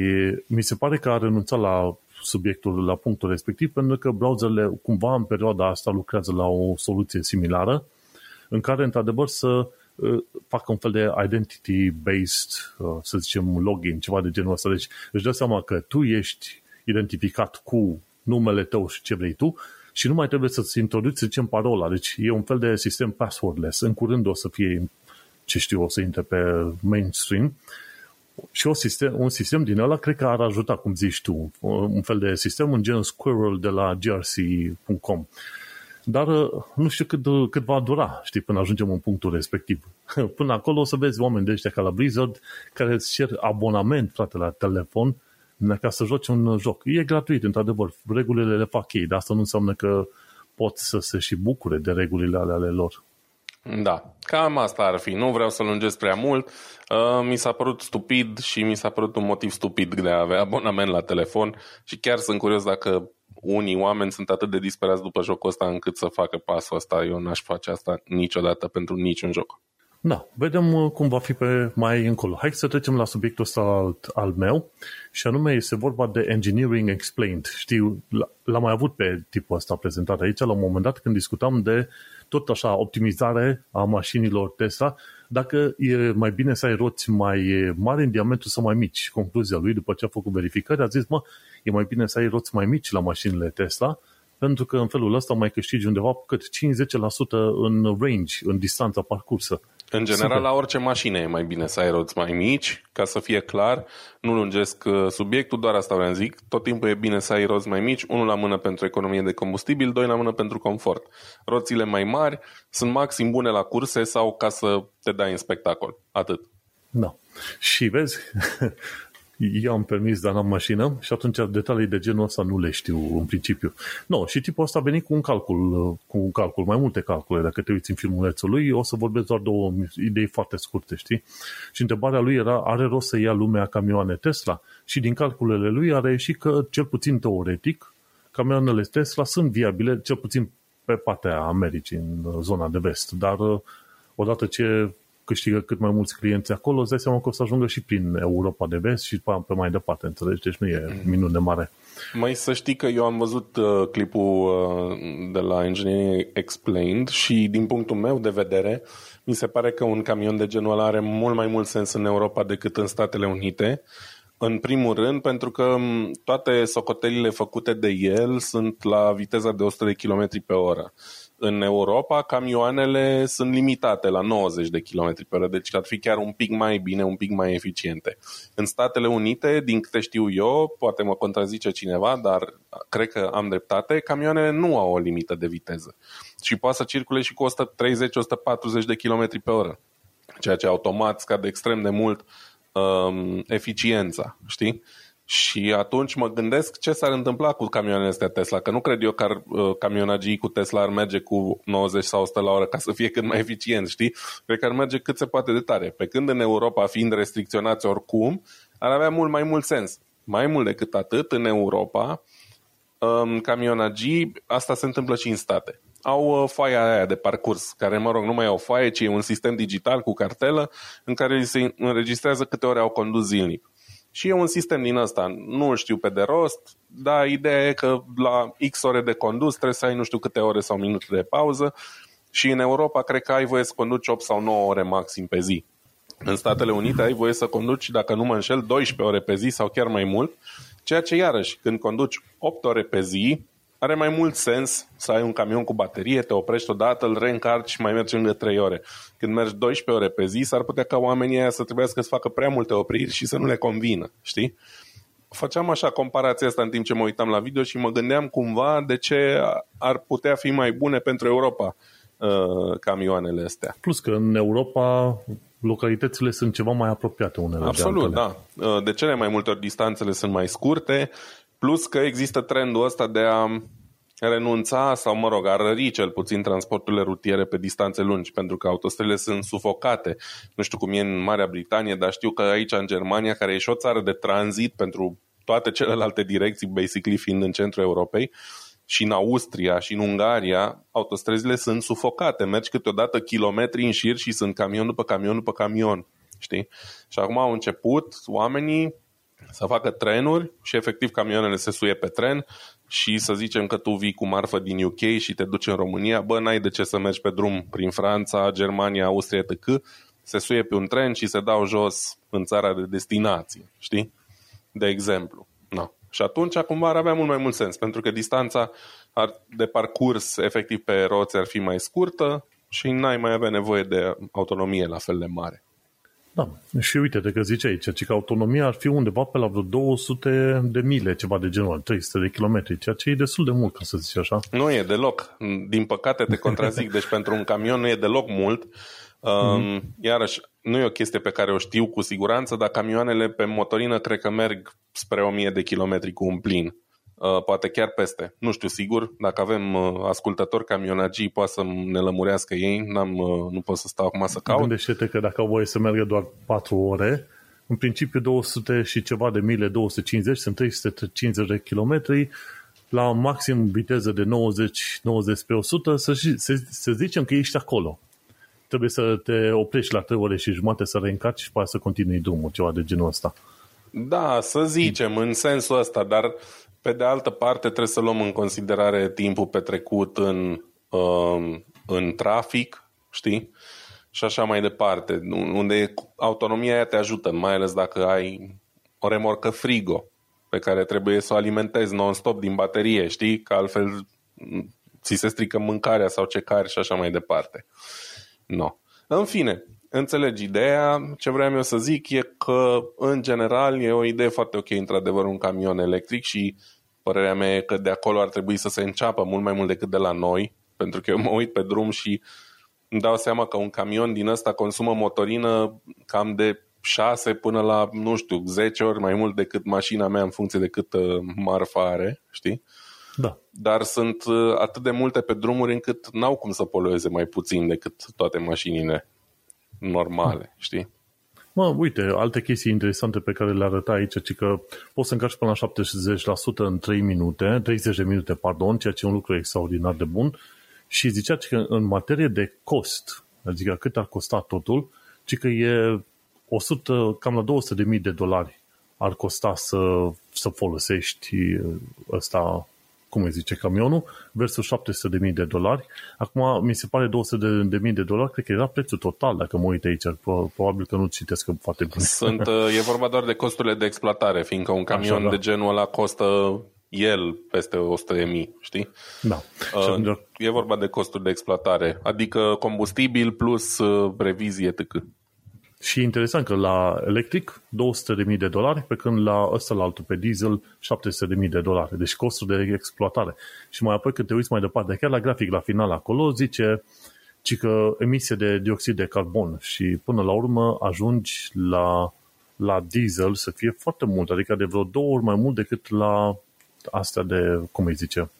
mi se pare că a renunțat la subiectul, la punctul respectiv, pentru că browserele, cumva, în perioada asta lucrează la o soluție similară, în care, într-adevăr, să Uh, facă un fel de identity-based, uh, să zicem, login, ceva de genul ăsta. Deci își dă seama că tu ești identificat cu numele tău și ce vrei tu și nu mai trebuie să-ți introduci, să zicem, parola. Deci e un fel de sistem passwordless. În curând o să fie, ce știu, o să intre pe mainstream și o sistem, un sistem din ăla cred că ar ajuta, cum zici tu, un fel de sistem, un gen Squirrel de la grc.com. Dar uh, nu știu cât, uh, cât va dura, știi, până ajungem în punctul respectiv. [laughs] Până acolo o să vezi oameni de ăștia ca la Blizzard care îți cer abonament, frate, la telefon ca să joci un joc. E gratuit, într-adevăr. Regulile le fac ei, dar asta nu înseamnă că pot să se și bucure de regulile ale, ale lor. Da, cam asta ar fi. Nu vreau să lungesc prea mult. Uh, mi s-a părut stupid și mi s-a părut un motiv stupid de a avea abonament la telefon și chiar sunt curios dacă unii oameni sunt atât de disperați după jocul ăsta încât să facă pasul ăsta. Eu n-aș face asta niciodată pentru niciun joc. Da, vedem uh, cum va fi pe mai încolo. Hai să trecem la subiectul ăsta al, al meu și anume este vorba de Engineering Explained. Știu, l-am mai avut pe tipul ăsta prezentat aici la un moment dat când discutam de tot așa optimizare a mașinilor Tesla, dacă e mai bine să ai roți mai mari în diametru sau mai mici. Concluzia lui, după ce a făcut verificări, a zis, mă, e mai bine să ai roți mai mici la mașinile Tesla, pentru că în felul ăsta mai câștigi undeva cât 5-10% în range, în distanța parcursă. În general, Super. la orice mașină e mai bine să ai roți mai mici, ca să fie clar. Nu lungesc uh, subiectul, doar asta vreau să zic. Tot timpul e bine să ai roți mai mici, unul la mână pentru economie de combustibil, doi la mână pentru confort. Roțile mai mari sunt maxim bune la curse sau ca să te dai în spectacol. Atât. Da. Și vezi, [laughs] eu am permis, dar n-am mașină și atunci detalii de genul ăsta nu le știu în principiu. No, și tipul ăsta a venit cu un calcul, cu un calcul, mai multe calcule. Dacă te uiți în filmulețul lui, o să vorbesc doar două idei foarte scurte, știi? Și întrebarea lui era, are rost să ia lumea camioane Tesla? Și din calculele lui a reieșit că, cel puțin teoretic, camioanele Tesla sunt viabile, cel puțin pe partea Americii, în zona de vest. Dar odată ce câștigă cât mai mulți clienți acolo, îți dai seama că o să ajungă și prin Europa de vest și pe mai departe, înțelegi? Deci nu e mm. minune mare. Mai să știi că eu am văzut uh, clipul uh, de la Engineering Explained și din punctul meu de vedere, mi se pare că un camion de genul ăla are mult mai mult sens în Europa decât în Statele Unite. În primul rând, pentru că toate socotelile făcute de el sunt la viteza de 100 de km pe oră în Europa camioanele sunt limitate la 90 de km pe oră, deci ar fi chiar un pic mai bine, un pic mai eficiente. În Statele Unite, din câte știu eu, poate mă contrazice cineva, dar cred că am dreptate, camioanele nu au o limită de viteză și poate să circule și cu 130-140 de km pe oră, ceea ce automat scade extrem de mult um, eficiența, știi? Și atunci mă gândesc ce s-ar întâmpla cu camioanele astea Tesla, că nu cred eu că ar, uh, camionagii cu Tesla ar merge cu 90 sau 100 la oră ca să fie cât mai eficient, știi? Cred că ar merge cât se poate de tare. Pe când în Europa, fiind restricționați oricum, ar avea mult mai mult sens. Mai mult decât atât, în Europa, um, camionagii, asta se întâmplă și în state. Au uh, foaia aia de parcurs, care, mă rog, nu mai au foaie, ci e un sistem digital cu cartelă în care se înregistrează câte ore au condus zilnic și e un sistem din ăsta, nu știu pe de rost, dar ideea e că la X ore de condus trebuie să ai nu știu câte ore sau minute de pauză și în Europa cred că ai voie să conduci 8 sau 9 ore maxim pe zi. În Statele Unite ai voie să conduci, dacă nu mă înșel, 12 ore pe zi sau chiar mai mult, ceea ce iarăși, când conduci 8 ore pe zi, are mai mult sens să ai un camion cu baterie, te oprești odată, îl reîncarci și mai mergi încă 3 ore. Când mergi 12 ore pe zi, s-ar putea ca oamenii aia să trebuiască să facă prea multe opriri și să nu le convină, știi? Făceam așa comparația asta în timp ce mă uitam la video și mă gândeam cumva de ce ar putea fi mai bune pentru Europa uh, camioanele astea. Plus că în Europa localitățile sunt ceva mai apropiate unele Absolut, de altele. da. Uh, de cele mai multe ori distanțele sunt mai scurte, Plus că există trendul ăsta de a renunța sau, mă rog, a rări cel puțin transporturile rutiere pe distanțe lungi, pentru că autostrăzile sunt sufocate. Nu știu cum e în Marea Britanie, dar știu că aici, în Germania, care e și o țară de tranzit pentru toate celelalte direcții, basically fiind în centrul Europei, și în Austria și în Ungaria, autostrăzile sunt sufocate. Mergi câteodată kilometri în șir și sunt camion după camion după camion. Știi? Și acum au început oamenii să facă trenuri și efectiv camioanele se suie pe tren și să zicem că tu vii cu marfă din UK și te duci în România, bă, n-ai de ce să mergi pe drum prin Franța, Germania, Austria, etc. Se suie pe un tren și se dau jos în țara de destinație, știi? De exemplu. No. Și atunci cumva ar avea mult mai mult sens, pentru că distanța ar, de parcurs efectiv pe roți ar fi mai scurtă și n-ai mai avea nevoie de autonomie la fel de mare. Da, și uite de că zice aici, că autonomia ar fi undeva pe la vreo 200 de mile, ceva de genul, 300 de kilometri, ceea ce e destul de mult, ca să zici așa. Nu e deloc. Din păcate te contrazic, deci pentru un camion nu e deloc mult. Um, mm-hmm. Iarăși, nu e o chestie pe care o știu cu siguranță, dar camioanele pe motorină cred că merg spre 1000 de kilometri cu un plin. Uh, poate chiar peste. Nu știu sigur, dacă avem uh, ascultători camionagii, poate să ne lămurească ei, N-am, uh, nu pot să stau acum să caut. Gândește-te că dacă au voie să meargă doar 4 ore, în principiu 200 și ceva de mile, 250, sunt 350 de kilometri, la maxim viteză de 90, 90 pe 100, să, să, să zicem că ești acolo. Trebuie să te oprești la 3 ore și jumate să reîncarci și poate să continui drumul, ceva de genul ăsta. Da, să zicem, în sensul ăsta, dar pe de altă parte, trebuie să luăm în considerare timpul petrecut în, uh, în trafic, știi? Și așa mai departe, unde autonomia aia te ajută, mai ales dacă ai o remorcă frigo pe care trebuie să o alimentezi non-stop din baterie, știi? Că altfel ți se strică mâncarea sau ce cari și așa mai departe. No. În fine, înțelegi ideea. Ce vreau eu să zic e că, în general, e o idee foarte ok, într-adevăr, un camion electric și Părerea mea e că de acolo ar trebui să se înceapă mult mai mult decât de la noi, pentru că eu mă uit pe drum și îmi dau seama că un camion din ăsta consumă motorină cam de 6 până la, nu știu, 10 ori mai mult decât mașina mea în funcție de cât uh, marfă are, știi? Da. Dar sunt uh, atât de multe pe drumuri încât n-au cum să polueze mai puțin decât toate mașinile normale, hmm. știi? Mă, uite, alte chestii interesante pe care le arăta aici, ci că poți să încarci până la 70% în 3 minute, 30 de minute, pardon, ceea ce e un lucru extraordinar de bun. Și zicea că în materie de cost, adică cât ar costa totul, ci că e 100, cam la 200.000 de dolari ar costa să, să folosești ăsta cum îi zice, camionul, versus 700.000 de dolari. Acum, mi se pare 200.000 de dolari, cred că era prețul total, dacă mă uit aici. Probabil că nu citesc foarte bine. Sunt, [laughs] e vorba doar de costurile de exploatare, fiindcă un camion Așa, da. de genul ăla costă el peste 100.000, știi? Da. Uh, e vorba de costuri de exploatare, adică combustibil plus uh, revizie etc. Și interesant că la electric 200.000 de dolari, pe când la ăsta la altul pe diesel 700.000 de dolari. Deci costul de exploatare. Și mai apoi când te uiți mai departe, chiar la grafic, la final acolo, zice ci că emisie de dioxid de carbon și până la urmă ajungi la, la diesel să fie foarte mult, adică de vreo două ori mai mult decât la astea de, cum îi zice?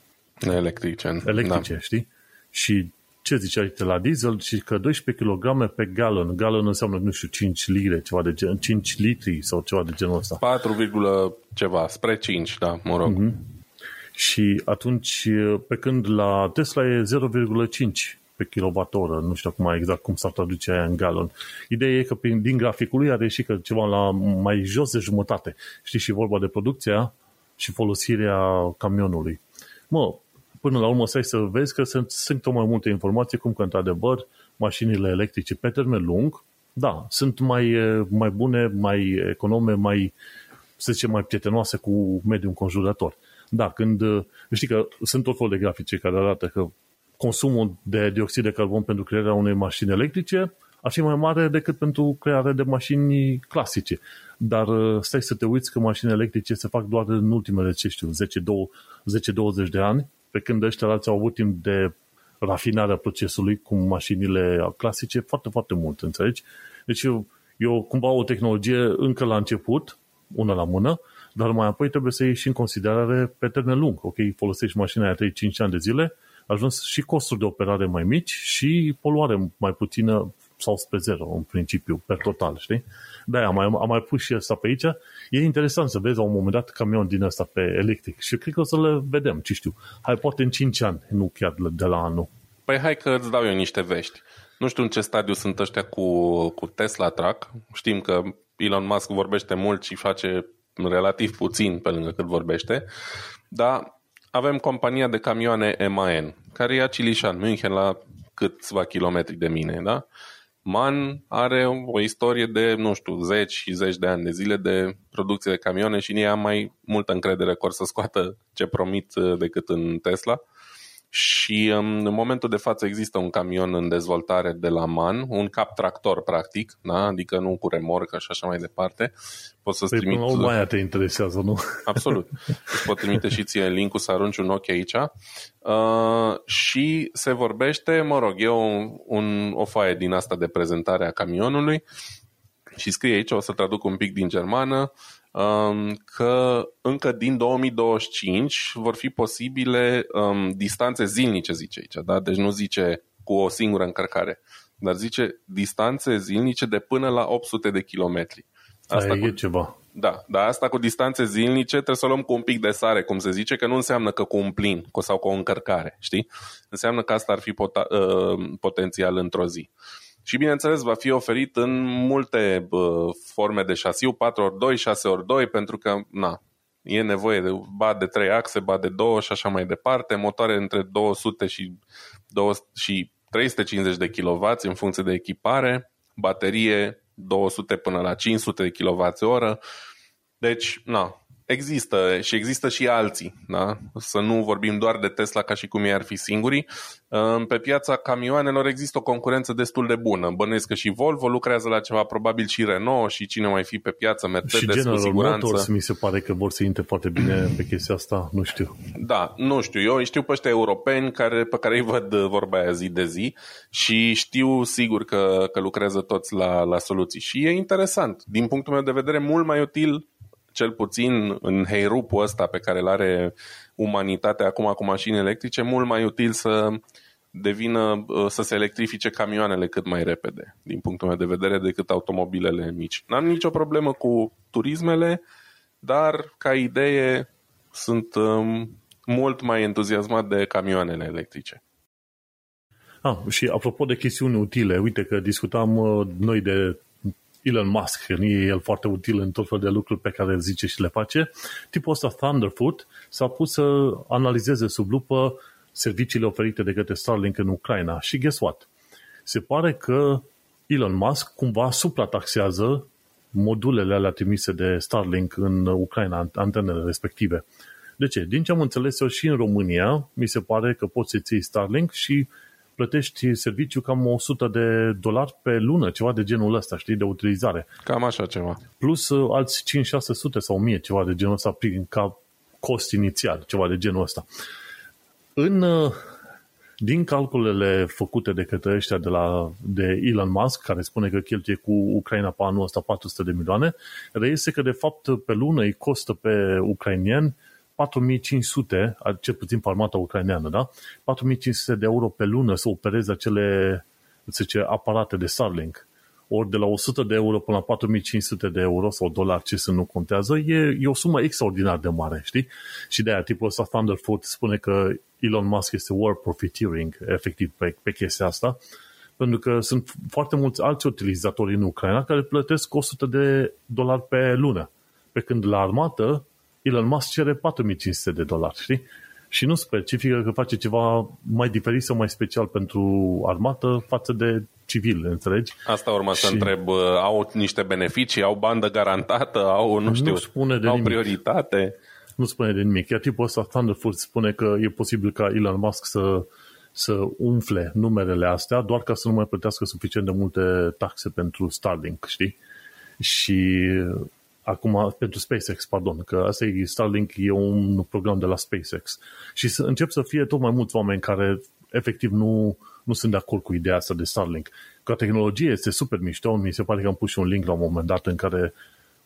Electrice. Electrice, da. știi? Și ce ziceai de la diesel și că 12 kg pe gallon, gallon înseamnă, nu știu, 5 lire, ceva de gen, 5 litri sau ceva de genul ăsta. 4, ceva, spre 5, da, mă rog. Mm-hmm. Și atunci, pe când la Tesla e 0,5 pe kilowattoră, nu știu acum exact cum s-ar traduce aia în gallon. Ideea e că prin, din graficul lui are și că ceva la mai jos de jumătate. Știi, și vorba de producția și folosirea camionului. Mă, până la urmă stai să vezi că sunt, sunt tot mai multe informații, cum că într-adevăr mașinile electrice pe termen lung, da, sunt mai, mai bune, mai econome, mai, să zicem, mai prietenoase cu mediul înconjurător. Da, când știi că sunt tot fel de grafice care arată că consumul de dioxid de carbon pentru crearea unei mașini electrice ar fi mai mare decât pentru crearea de mașini clasice. Dar stai să te uiți că mașini electrice se fac doar în ultimele, ce știu, 10-20 de ani pe când ăștia alții au avut timp de rafinarea procesului cu mașinile clasice foarte, foarte mult, înțelegi? Deci eu, eu cumva o tehnologie încă la început, una la mână, dar mai apoi trebuie să ieși și în considerare pe termen lung. Ok, folosești mașina aia 3-5 ani de zile, ajuns și costuri de operare mai mici și poluare mai puțină sau spre zero în principiu, per total, știi? Da, am mai, am mai pus și asta pe aici. E interesant să vezi la un moment dat camion din ăsta pe electric și cred că o să le vedem, ce știu. Hai, poate în 5 ani, nu chiar de la anul. Păi hai că îți dau eu niște vești. Nu știu în ce stadiu sunt ăștia cu, cu Tesla Truck. Știm că Elon Musk vorbește mult și face relativ puțin pe lângă cât vorbește, dar avem compania de camioane MAN, care e Acilișan, München, la câțiva kilometri de mine, da? MAN are o istorie de, nu știu, zeci și zeci de ani de zile de producție de camioane și în ei am mai multă încredere că or să scoată ce promit uh, decât în Tesla. Și um, în momentul de față există un camion în dezvoltare de la MAN, un cap tractor practic, da? adică nu cu remorcă și așa mai departe. Poți să-ți păi trimit... până la aia te interesează, nu? [laughs] Absolut. Îți pot trimite și ție link să arunci un ochi aici. Uh, și se vorbește, mă rog, e un, un, o foaie din asta de prezentare a camionului și scrie aici, o să traduc un pic din germană, um, că încă din 2025 vor fi posibile um, distanțe zilnice, zice aici, da? deci nu zice cu o singură încărcare, dar zice distanțe zilnice de până la 800 de kilometri. Asta Aia cu... e ceva. Da, dar asta cu distanțe zilnice trebuie să o luăm cu un pic de sare, cum se zice, că nu înseamnă că cu un plin sau cu o încărcare, știi? Înseamnă că asta ar fi pot- uh, potențial într-o zi. Și bineînțeles va fi oferit în multe uh, forme de șasiu, 4x2, 6x2, pentru că na, e nevoie de ba de 3 axe, ba de 2 și așa mai departe, motoare între 200 și, 200 și 350 de kW în funcție de echipare, baterie 200 până la 500 de kWh. Deci, na, Există și există și alții, da? să nu vorbim doar de Tesla ca și cum ei ar fi singurii. Pe piața camioanelor există o concurență destul de bună. Bănuiesc că și Volvo lucrează la ceva, probabil și Renault și cine mai fi pe piață, Mercedes și General cu siguranță. Motors mi se pare că vor să intre foarte bine pe chestia asta, nu știu. Da, nu știu, eu știu pe ăștia europeni care, pe care îi văd vorba aia zi de zi și știu sigur că, că lucrează toți la, la soluții și e interesant. Din punctul meu de vedere, mult mai util cel puțin în heirupul ăsta pe care îl are umanitatea acum cu mașini electrice, mult mai util să devină, uh, să se electrifice camioanele cât mai repede, din punctul meu de vedere, decât automobilele mici. N-am nicio problemă cu turismele, dar ca idee sunt um, mult mai entuziasmat de camioanele electrice. Ah, și apropo de chestiuni utile, uite că discutam uh, noi de Elon Musk, că nu e el foarte util în tot felul de lucruri pe care îl zice și le face, tipul ăsta Thunderfoot s-a pus să analizeze sub lupă serviciile oferite de către Starlink în Ucraina. Și guess what? Se pare că Elon Musk cumva suprataxează modulele alea trimise de Starlink în Ucraina, antenele respective. De ce? Din ce am înțeles eu și în România, mi se pare că poți să ții Starlink și plătești serviciu cam 100 de dolari pe lună, ceva de genul ăsta, știi, de utilizare. Cam așa ceva. Plus uh, alți 5-600 sau 1000, ceva de genul ăsta, prin, ca cost inițial, ceva de genul ăsta. În, uh, din calculele făcute de către ăștia de, la, de Elon Musk, care spune că cheltuie cu Ucraina pe anul ăsta 400 de milioane, reiese că de fapt pe lună îi costă pe ucrainieni 4500, cel puțin pe armata ucraineană, da? 4500 de euro pe lună să opereze acele, zice, aparate de Starlink. Ori de la 100 de euro până la 4500 de euro sau dolari, ce să nu contează, e, e o sumă extraordinar de mare, știi? Și de aia tipul ăsta Thunderfoot spune că Elon Musk este war profiteering, efectiv, pe, pe chestia asta, pentru că sunt foarte mulți alți utilizatori în Ucraina care plătesc 100 de dolari pe lună. Pe când la armată Elon Musk cere 4500 de dolari, știi? Și nu specifică că face ceva mai diferit sau mai special pentru armată față de civil, înțelegi? Asta urmă și... să întreb, uh, au niște beneficii, au bandă garantată, au, nu știu, nu spune de au nimic. prioritate? Nu spune de nimic. Iar tipul ăsta, Thunderfoot, spune că e posibil ca Elon Musk să, să umfle numerele astea doar ca să nu mai plătească suficient de multe taxe pentru Starlink, știi? Și acum pentru SpaceX, pardon, că asta e Starlink, e un program de la SpaceX. Și să încep să fie tot mai mulți oameni care efectiv nu, nu sunt de acord cu ideea asta de Starlink. Ca tehnologie este super mișto, mi se pare că am pus și un link la un moment dat în care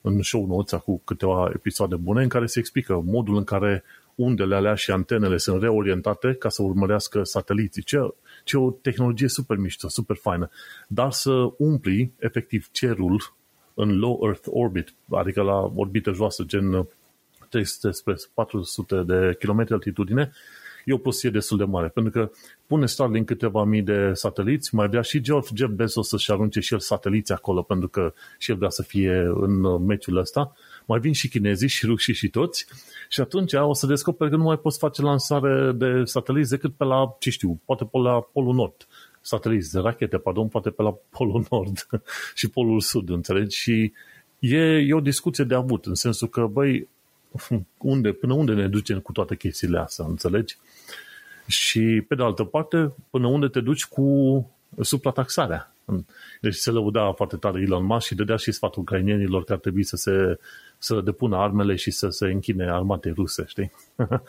în show notes cu câteva episoade bune în care se explică modul în care undele alea și antenele sunt reorientate ca să urmărească sateliții. Ce, ce o tehnologie super mișto, super faină. Dar să umpli efectiv cerul în low Earth orbit, adică la orbită joasă, gen 300 spre 400 de kilometri altitudine, e o prostie destul de mare, pentru că pune Starlink câteva mii de sateliți, mai vrea și George Jeff Bezos să-și arunce și el sateliți acolo, pentru că și el vrea să fie în meciul ăsta, mai vin și chinezii și rușii și toți. Și atunci o să descoperi că nu mai poți face lansare de sateliți decât pe la, ce știu, poate pe la Polul Nord sateliți de rachete, pardon, poate pe la Polul Nord [laughs] și Polul Sud, înțelegi? Și e, e o discuție de avut, în sensul că, băi, [laughs] unde, până unde ne ducem cu toate chestiile astea, înțelegi? Și, pe de altă parte, până unde te duci cu suprataxarea. Deci se lăuda foarte tare Elon Musk și dădea și sfatul ucrainienilor că ar trebui să se să depună armele și să se închine armatei ruse, știi? [laughs]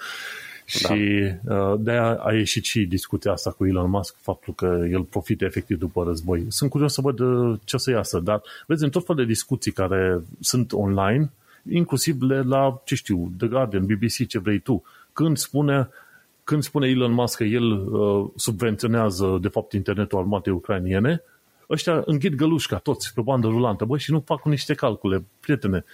Da. Și uh, de-aia a ieșit și discuția asta cu Elon Musk, faptul că el profită efectiv după război. Sunt curios să văd uh, ce o să iasă, dar vezi, în tot fel de discuții care sunt online, inclusiv le la, ce știu, The Guardian, BBC, ce vrei tu, când spune când spune Elon Musk că el uh, subvenționează, de fapt, internetul armatei ucrainiene, ăștia înghit gălușca, toți, pe bandă rulantă, băi, și nu fac niște calcule. Prietene,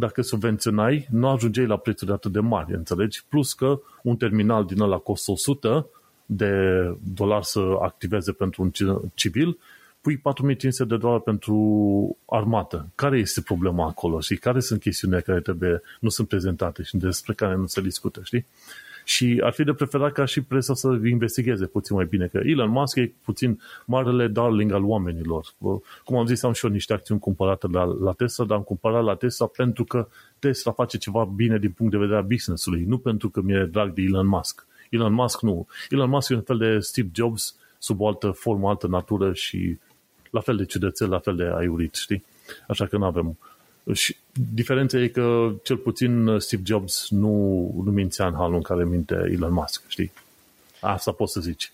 dacă subvenționai, nu ajungeai la prețuri atât de mari, înțelegi? Plus că un terminal din ăla costă 100 de dolari să activeze pentru un civil, pui 4500 de dolari pentru armată. Care este problema acolo și care sunt chestiunile care trebuie, nu sunt prezentate și despre care nu se discută, știi? Și ar fi de preferat ca și presa să investigheze puțin mai bine, că Elon Musk e puțin marele darling al oamenilor. Cum am zis, am și eu niște acțiuni cumpărate la, la Tesla, dar am cumpărat la Tesla pentru că Tesla face ceva bine din punct de vedere a business-ului, nu pentru că mi-e drag de Elon Musk. Elon Musk nu. Elon Musk e un fel de Steve Jobs sub o altă formă, altă natură și la fel de ciudățel, la fel de aiurit, știi? Așa că nu avem și diferența e că cel puțin Steve Jobs nu, nu mințea în halul în care minte Elon Musk, știi? Asta poți să zici.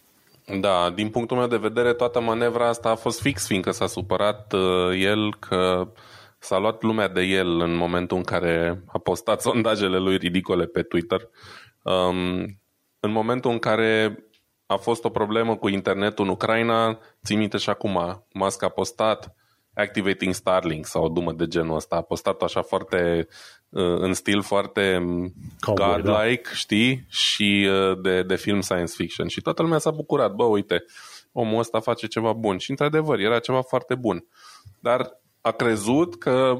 Da, din punctul meu de vedere, toată manevra asta a fost fix, fiindcă s-a supărat uh, el că s-a luat lumea de el în momentul în care a postat sondajele lui ridicole pe Twitter. Um, în momentul în care a fost o problemă cu internetul în Ucraina, țin minte și acum, Musk a postat Activating Starlink sau o dumă de genul ăsta. A postat așa foarte, uh, în stil foarte Cowboy, godlike, da. știi? Și uh, de, de film science fiction. Și toată lumea s-a bucurat. Bă, uite, omul ăsta face ceva bun. Și într-adevăr, era ceva foarte bun. Dar a crezut că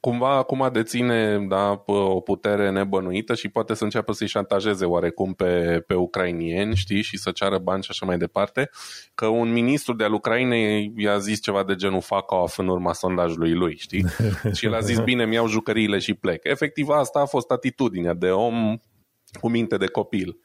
cumva acum deține da, o putere nebănuită și poate să înceapă să-i șantajeze oarecum pe, pe ucrainieni, știi, și să ceară bani și așa mai departe, că un ministru de al Ucrainei i-a zis ceva de genul fuck off în urma sondajului lui, știi? [laughs] și el a zis, bine, mi-au jucăriile și plec. Efectiv, asta a fost atitudinea de om cu minte de copil.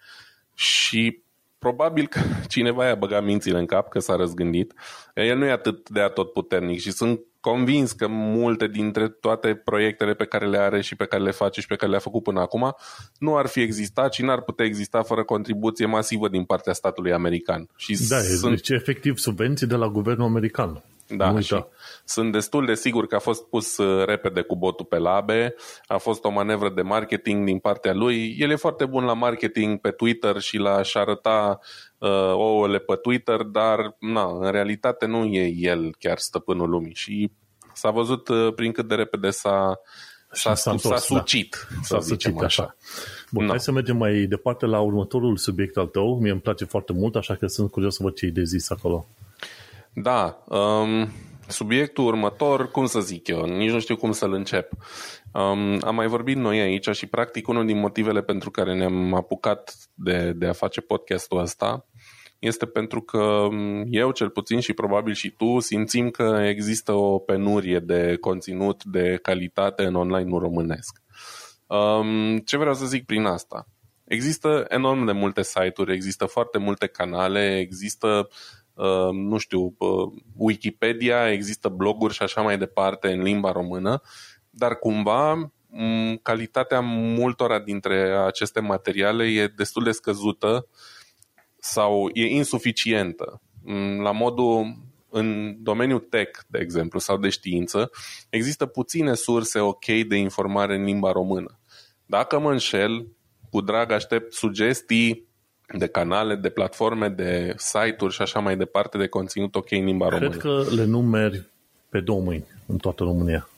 Și probabil că [laughs] cineva i-a băgat mințile în cap, că s-a răzgândit. El nu e atât de atot puternic și sunt convins că multe dintre toate proiectele pe care le are și pe care le face și pe care le-a făcut până acum nu ar fi existat și n-ar putea exista fără contribuție masivă din partea statului american. Și da, sunt... deci efectiv subvenții de la guvernul american. Da, nu și sunt destul de sigur că a fost pus uh, repede cu botul pe labe, a fost o manevră de marketing din partea lui. El e foarte bun la marketing pe Twitter și la a-și arăta uh, ouăle pe Twitter, dar na, în realitate nu e el chiar stăpânul lumii și s-a văzut uh, prin cât de repede s-a, s-a, s-a, s-a da. sucit, da. să s-a sucit așa. așa. Bun, no. hai să mergem mai departe la următorul subiect al tău. Mie îmi place foarte mult, așa că sunt curios să văd ce ai de zis acolo. Da, um, subiectul următor, cum să zic eu, nici nu știu cum să-l încep. Um, am mai vorbit noi aici și practic unul din motivele pentru care ne-am apucat de, de a face podcastul ăsta este pentru că um, eu cel puțin și probabil și tu simțim că există o penurie de conținut de calitate în online românesc. Um, ce vreau să zic prin asta? Există enorm de multe site-uri, există foarte multe canale, există Uh, nu știu, uh, Wikipedia, există bloguri și așa mai departe în limba română, dar cumva calitatea multora dintre aceste materiale e destul de scăzută sau e insuficientă. La modul în domeniul tech, de exemplu, sau de știință, există puține surse ok de informare în limba română. Dacă mă înșel, cu drag aștept sugestii de canale, de platforme, de site-uri și așa mai departe de conținut ok în limba română. Cred că le numeri pe două mâini în toată România.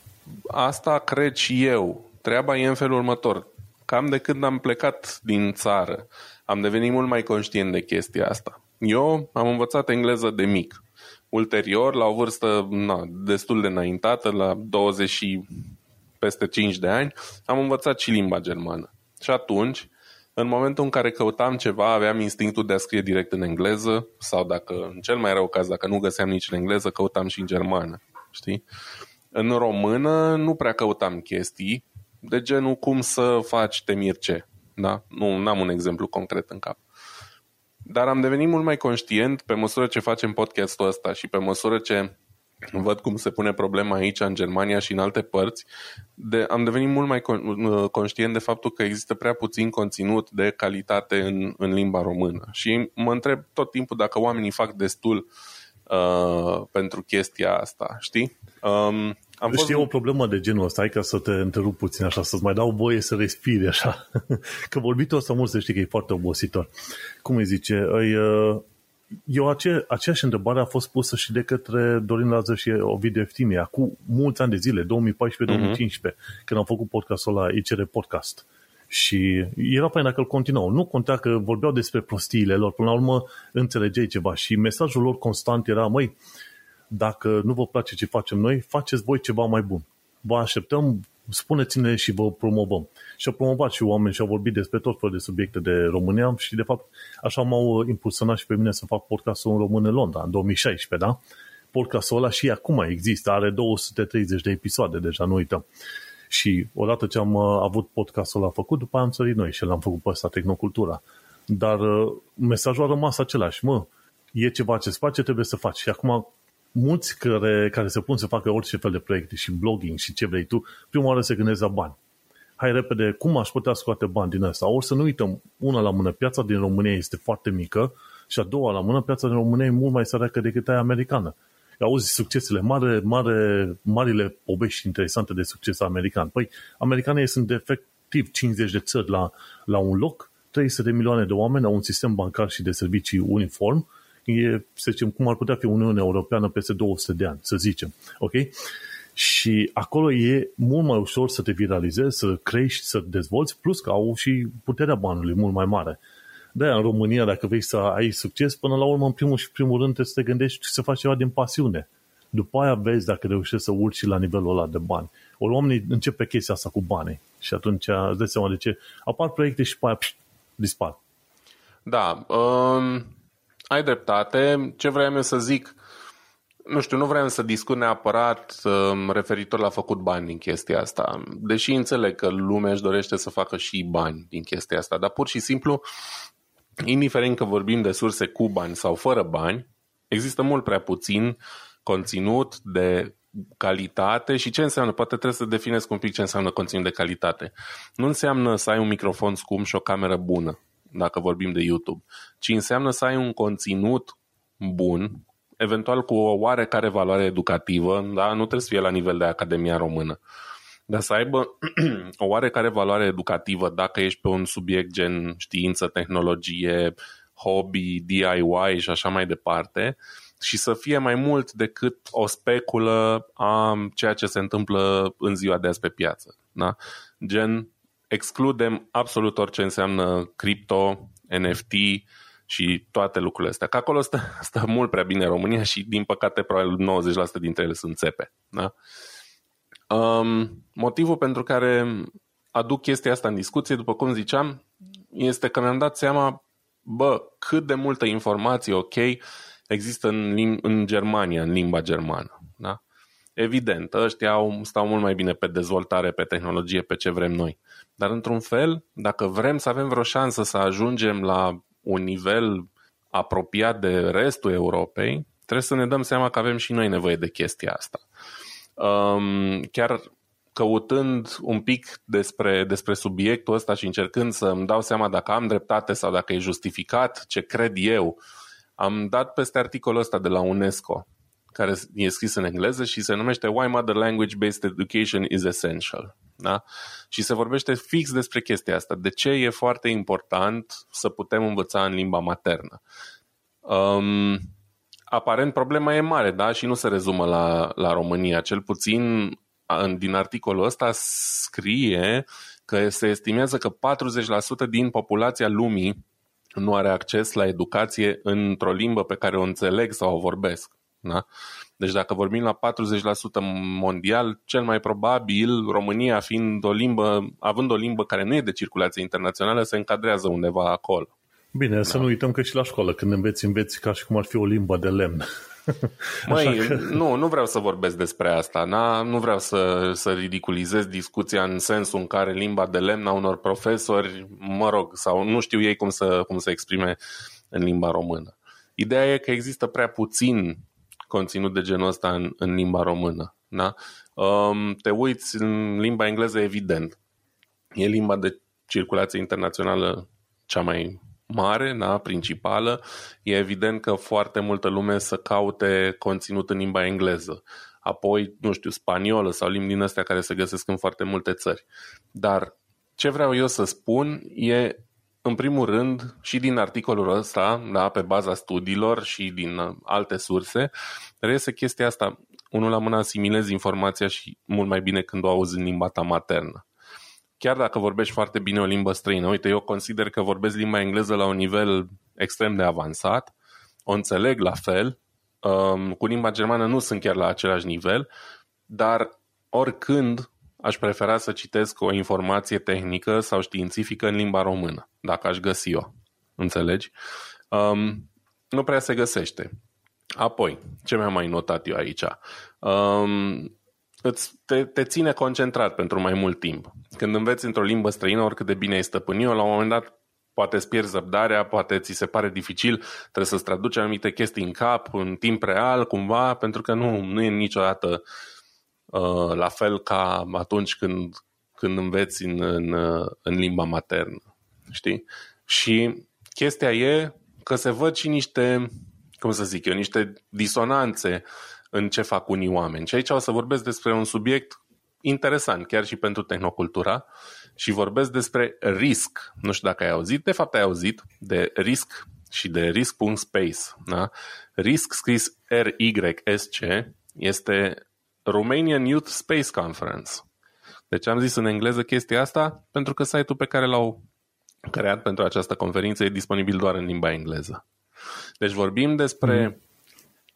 Asta cred și eu. Treaba e în felul următor. Cam de când am plecat din țară, am devenit mult mai conștient de chestia asta. Eu am învățat engleză de mic. Ulterior, la o vârstă na, destul de înaintată, la 20 și peste 5 de ani, am învățat și limba germană. Și atunci, în momentul în care căutam ceva, aveam instinctul de a scrie direct în engleză sau dacă, în cel mai rău caz, dacă nu găseam nici în engleză, căutam și în germană, știi? În română nu prea căutam chestii de genul cum să faci temir ce, da? Nu am un exemplu concret în cap. Dar am devenit mult mai conștient pe măsură ce facem podcastul ăsta și pe măsură ce văd cum se pune problema aici în Germania și în alte părți, de, am devenit mult mai uh, conștient de faptul că există prea puțin conținut de calitate în, în limba română. Și mă întreb tot timpul dacă oamenii fac destul uh, pentru chestia asta, știi? Um, am Știi fost... o problemă de genul ăsta, hai ca să te întrerup puțin așa, să-ți mai dau voie să respiri așa. [laughs] Că vorbitul ăsta mult să știi că e foarte obositor. Cum îi zice? Îi, uh, eu ace, aceeași întrebare a fost pusă și de către Dorin Lazar și Ovidiu Eftimia cu mulți ani de zile, 2014-2015, uh-huh. când am făcut podcastul la ICR Podcast. Și era fain dacă îl continuau. Nu contea că vorbeau despre prostiile lor. Până la urmă înțelegeai ceva. Și mesajul lor constant era, măi, dacă nu vă place ce facem noi, faceți voi ceva mai bun. Vă așteptăm spuneți-ne și vă promovăm. Și au promovat și oameni și au vorbit despre tot felul de subiecte de România și de fapt așa m-au impulsionat și pe mine să fac podcastul în român în Londra, în 2016, da? Podcastul ăla și acum există, are 230 de episoade deja, nu uităm. Și odată ce am uh, avut podcastul ăla făcut, după aia am sărit noi și l-am făcut pe ăsta, Tehnocultura. Dar uh, mesajul a rămas același, mă, e ceva ce se face, trebuie să faci. Și acum mulți care, care se pun să facă orice fel de proiecte și blogging și ce vrei tu, prima oară se gândesc la bani. Hai repede, cum aș putea scoate bani din asta? Ori să nu uităm, una la mână, piața din România este foarte mică și a doua la mână, piața din România e mult mai săracă decât aia americană. Auzi succesele, mare, mare, marile povești interesante de succes american. Păi, americanii sunt efectiv 50 de țări la, la un loc, 300 de milioane de oameni au un sistem bancar și de servicii uniform e, să zicem, cum ar putea fi Uniunea Europeană peste 200 de ani, să zicem. Ok? Și acolo e mult mai ușor să te viralizezi, să crești, să dezvolți, plus că au și puterea banului mult mai mare. de în România, dacă vrei să ai succes, până la urmă, în primul și primul rând, trebuie să te gândești să faci ceva din pasiune. După aia vezi dacă reușești să urci la nivelul ăla de bani. Ori oamenii încep pe chestia asta cu bani. Și atunci îți dai seama de ce apar proiecte și pe aia pș, dispar. Da. Um, ai dreptate. Ce vreau eu să zic, nu știu, nu vreau să discut neapărat um, referitor la făcut bani din chestia asta, deși înțeleg că lumea își dorește să facă și bani din chestia asta, dar pur și simplu, indiferent că vorbim de surse cu bani sau fără bani, există mult prea puțin conținut de calitate și ce înseamnă, poate trebuie să definesc un pic ce înseamnă conținut de calitate. Nu înseamnă să ai un microfon scump și o cameră bună dacă vorbim de YouTube, ci înseamnă să ai un conținut bun, eventual cu o oarecare valoare educativă, da? nu trebuie să fie la nivel de Academia Română, dar să aibă [clears throat] o oarecare valoare educativă dacă ești pe un subiect gen știință, tehnologie, hobby, DIY și așa mai departe, și să fie mai mult decât o speculă a ceea ce se întâmplă în ziua de azi pe piață. Da? Gen, excludem absolut orice înseamnă cripto, NFT și toate lucrurile astea. Că acolo stă, [laughs] stă mult prea bine România și, din păcate, probabil 90% dintre ele sunt țepe. Da? Um, motivul pentru care aduc chestia asta în discuție, după cum ziceam, este că mi-am dat seama, bă, cât de multă informație, ok, există în, lim- în Germania, în limba germană. Da? Evident, ăștia au, stau mult mai bine pe dezvoltare, pe tehnologie, pe ce vrem noi. Dar într-un fel, dacă vrem să avem vreo șansă să ajungem la un nivel apropiat de restul Europei, trebuie să ne dăm seama că avem și noi nevoie de chestia asta. Um, chiar căutând un pic despre, despre subiectul ăsta și încercând să îmi dau seama dacă am dreptate sau dacă e justificat ce cred eu, am dat peste articolul ăsta de la UNESCO care e scris în engleză și se numește Why Mother Language Based Education is Essential. Da? Și se vorbește fix despre chestia asta. De ce e foarte important să putem învăța în limba maternă? Um, aparent problema e mare, da? Și nu se rezumă la, la România. Cel puțin din articolul ăsta scrie că se estimează că 40% din populația lumii nu are acces la educație într-o limbă pe care o înțeleg sau o vorbesc. Da? Deci dacă vorbim la 40% mondial, cel mai probabil România fiind o limbă, având o limbă care nu e de circulație internațională, se încadrează undeva acolo. Bine, da. să nu uităm că și la școală, când înveți, înveți ca și cum ar fi o limbă de lemn. [laughs] Măi, că... nu, nu vreau să vorbesc despre asta. Na? Nu vreau să, să ridiculizez discuția în sensul în care limba de lemn a unor profesori, mă rog, sau nu știu ei cum să, cum să exprime în limba română. Ideea e că există prea puțin conținut de genul ăsta în, în limba română. Da? Um, te uiți în limba engleză, evident. E limba de circulație internațională cea mai mare, da, principală, e evident că foarte multă lume să caute conținut în limba engleză. Apoi, nu știu, spaniolă sau limbi din astea care se găsesc în foarte multe țări. Dar ce vreau eu să spun e în primul rând, și din articolul ăsta, da, pe baza studiilor și din uh, alte surse, reiese chestia asta. Unul la mână asimilezi informația și mult mai bine când o auzi în limba ta maternă. Chiar dacă vorbești foarte bine o limbă străină, uite, eu consider că vorbesc limba engleză la un nivel extrem de avansat, o înțeleg la fel, um, cu limba germană nu sunt chiar la același nivel, dar oricând aș prefera să citesc o informație tehnică sau științifică în limba română, dacă aș găsi o. Înțelegi? Um, nu prea se găsește. Apoi, ce mi-am mai notat eu aici? Um, îți, te, te ține concentrat pentru mai mult timp. Când înveți într-o limbă străină, oricât de bine ai stăpâni la un moment dat poate îți pierzi răbdarea, poate ți se pare dificil, trebuie să-ți traduci anumite chestii în cap, în timp real, cumva, pentru că nu, nu e niciodată uh, la fel ca atunci când, când înveți în, în, în limba maternă. Știi? Și chestia e că se văd și niște, cum să zic eu, niște disonanțe în ce fac unii oameni. Și aici o să vorbesc despre un subiect interesant, chiar și pentru tehnocultura, și vorbesc despre risc. Nu știu dacă ai auzit, de fapt ai auzit de risc și de risk.space. Da? Risk scris R-Y-S-C este Romanian Youth Space Conference. Deci am zis în engleză chestia asta pentru că site-ul pe care l-au creat pentru această conferință e disponibil doar în limba engleză. Deci vorbim despre mm.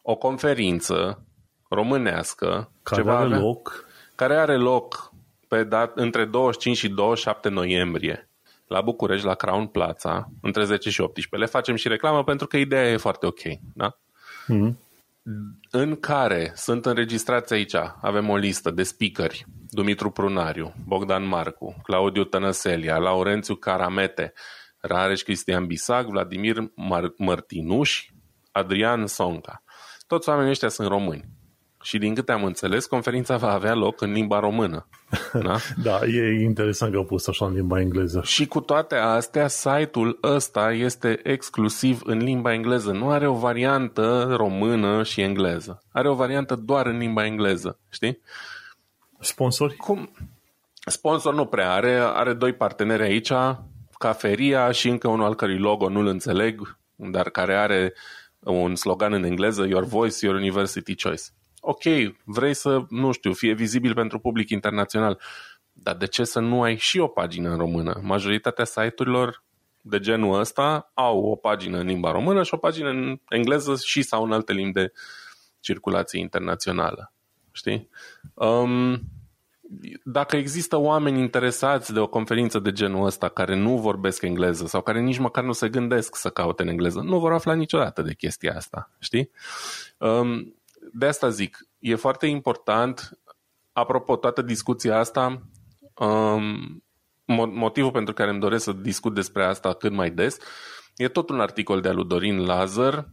o conferință românească care ceva are avea, loc care are loc pe dat, între 25 și 27 noiembrie la București, la Crown Plaza, între 10 și 18. Le facem și reclamă pentru că ideea e foarte ok. Da? Mm-hmm. În care sunt înregistrați aici, avem o listă de speakeri, Dumitru Prunariu, Bogdan Marcu, Claudiu Tănăselia, Laurențiu Caramete, Rareș Cristian Bisag, Vladimir Mar- Mărtinuș, Adrian Sonca. Toți oamenii ăștia sunt români. Și din câte am înțeles, conferința va avea loc în limba română. [laughs] Da, da e interesant că au pus așa în limba engleză. Și cu toate astea, site-ul ăsta este exclusiv în limba engleză. Nu are o variantă română și engleză. Are o variantă doar în limba engleză. Știi? Sponsori? Cum? Sponsor nu prea are. Are doi parteneri aici, Caferia și încă unul al cărui logo nu-l înțeleg, dar care are un slogan în engleză, Your Voice, Your University Choice ok, vrei să, nu știu, fie vizibil pentru public internațional, dar de ce să nu ai și o pagină în română? Majoritatea site-urilor de genul ăsta au o pagină în limba română și o pagină în engleză și sau în alte limbi de circulație internațională. Știi? Um, dacă există oameni interesați de o conferință de genul ăsta care nu vorbesc engleză sau care nici măcar nu se gândesc să caute în engleză, nu vor afla niciodată de chestia asta, știi? Um, de asta zic, e foarte important, apropo, toată discuția asta, um, motivul pentru care îmi doresc să discut despre asta cât mai des, e tot un articol de al lui Dorin Lazar,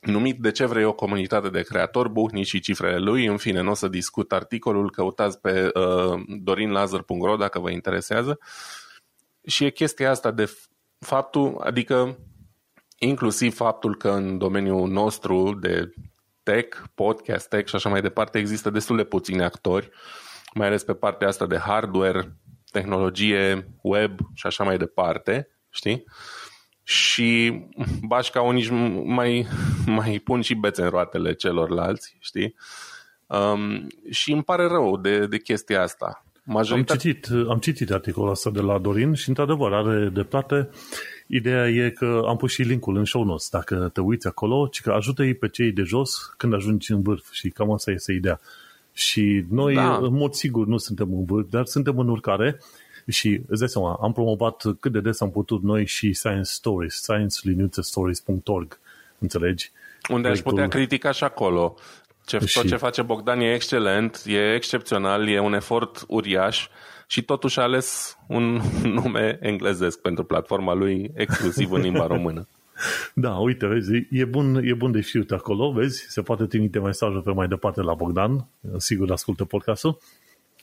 numit De ce vrei o comunitate de creatori, Buhni și cifrele lui. În fine, nu o să discut articolul, căutați pe uh, dorinlazar.ro dacă vă interesează. Și e chestia asta de faptul, adică inclusiv faptul că în domeniul nostru de tech, podcast tech și așa mai departe, există destul de puțini actori, mai ales pe partea asta de hardware, tehnologie, web și așa mai departe, știi? Și bașca unii mai, mai pun și bețe în roatele celorlalți, știi? Um, și îmi pare rău de, de chestia asta. Majoritatea... Am, citit, am citit articolul ăsta de la Dorin și într-adevăr are dreptate. Ideea e că am pus și linkul în show notes. Dacă te uiți acolo, ci că ajută-i pe cei de jos când ajungi în vârf și cam asta este ideea. Și noi, da. în mod sigur, nu suntem în vârf, dar suntem în urcare și îți dai seama, am promovat cât de des am putut noi și Science Stories, science-stories.org, înțelegi? Unde Proiectul... aș putea critica și acolo. Ce, și... Tot ce face Bogdan e excelent, e excepțional, e un efort uriaș și totuși a ales un [laughs] nume englezesc pentru platforma lui exclusiv în limba română. [laughs] Da, uite, vezi, e bun, e bun de știut acolo, vezi, se poate trimite mesajul pe mai departe la Bogdan, sigur ascultă podcastul,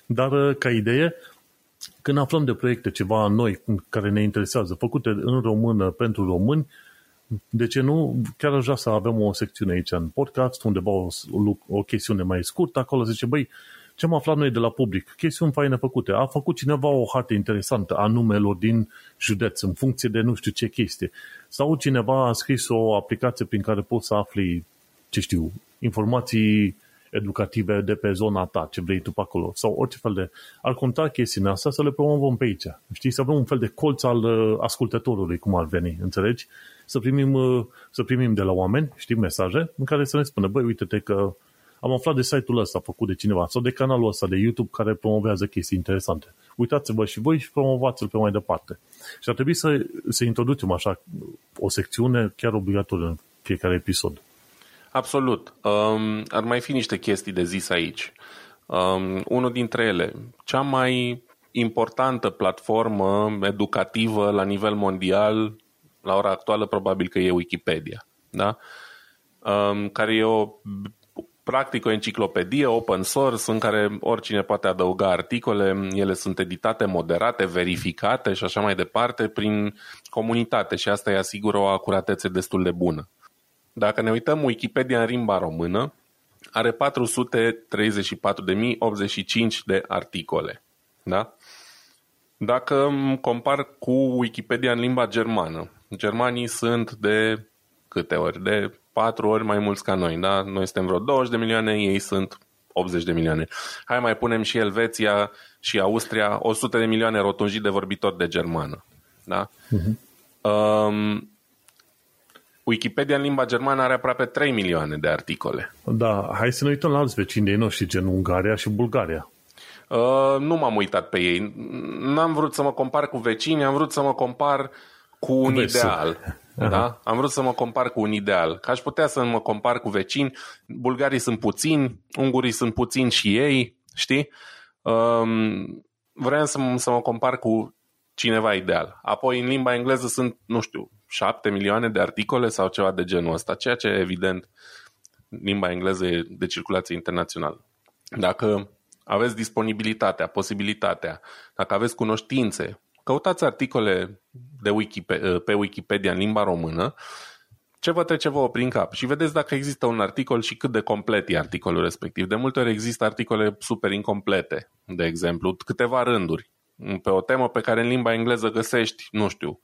dar ca idee, când aflăm de proiecte ceva noi care ne interesează, făcute în română pentru români, de ce nu? Chiar aș vrea să avem o secțiune aici în podcast, undeva o, o, o chestiune mai scurtă, acolo zice, băi, ce am aflat noi de la public? Chestiuni faine făcute. A făcut cineva o hartă interesantă a numelor din județ în funcție de nu știu ce chestie. Sau cineva a scris o aplicație prin care poți să afli, ce știu, informații educative de pe zona ta, ce vrei tu pe acolo, sau orice fel de... Ar conta chestiunea asta să le promovăm pe aici. Știi, să avem un fel de colț al uh, ascultătorului, cum ar veni, înțelegi? Să primim, uh, să primim de la oameni, știi, mesaje în care să ne spună, băi, uite-te că am aflat de site-ul ăsta făcut de cineva sau de canalul ăsta de YouTube care promovează chestii interesante. Uitați-vă și voi și promovați-l pe mai departe. Și ar trebui să, să introducem așa o secțiune chiar obligatorie în fiecare episod. Absolut. Um, ar mai fi niște chestii de zis aici. Um, unul dintre ele, cea mai importantă platformă educativă la nivel mondial, la ora actuală probabil că e Wikipedia, da? Um, care e o practic o enciclopedie open source în care oricine poate adăuga articole, ele sunt editate, moderate, verificate și așa mai departe prin comunitate și asta îi asigură o acuratețe destul de bună. Dacă ne uităm Wikipedia în limba română, are 434.085 de articole. Da? Dacă compar cu Wikipedia în limba germană, germanii sunt de câte ori? De patru ori mai mulți ca noi. Da? Noi suntem vreo 20 de milioane, ei sunt 80 de milioane. Hai mai punem și Elveția și Austria, 100 de milioane rotunjit de vorbitori de germană. Da? Uh-huh. Um, Wikipedia în limba germană are aproape 3 milioane de articole. Da, hai să ne uităm la alți vecini de noștri, gen Ungaria și Bulgaria. Uh, nu m-am uitat pe ei. N-am vrut să mă compar cu vecini, am vrut să mă compar cu un Vezi. ideal. Da? Am vrut să mă compar cu un ideal. Că aș putea să mă compar cu vecini. Bulgarii sunt puțini, ungurii sunt puțini și ei, știi? Um, vreau să, să mă compar cu cineva ideal. Apoi, în limba engleză sunt, nu știu, șapte milioane de articole sau ceva de genul ăsta, ceea ce, evident, limba engleză e de circulație internațională. Dacă aveți disponibilitatea, posibilitatea, dacă aveți cunoștințe, căutați articole de Wikipedia, pe Wikipedia în limba română, ce vă trece vouă prin cap și vedeți dacă există un articol și cât de complet e articolul respectiv. De multe ori există articole super incomplete, de exemplu, câteva rânduri pe o temă pe care în limba engleză găsești, nu știu,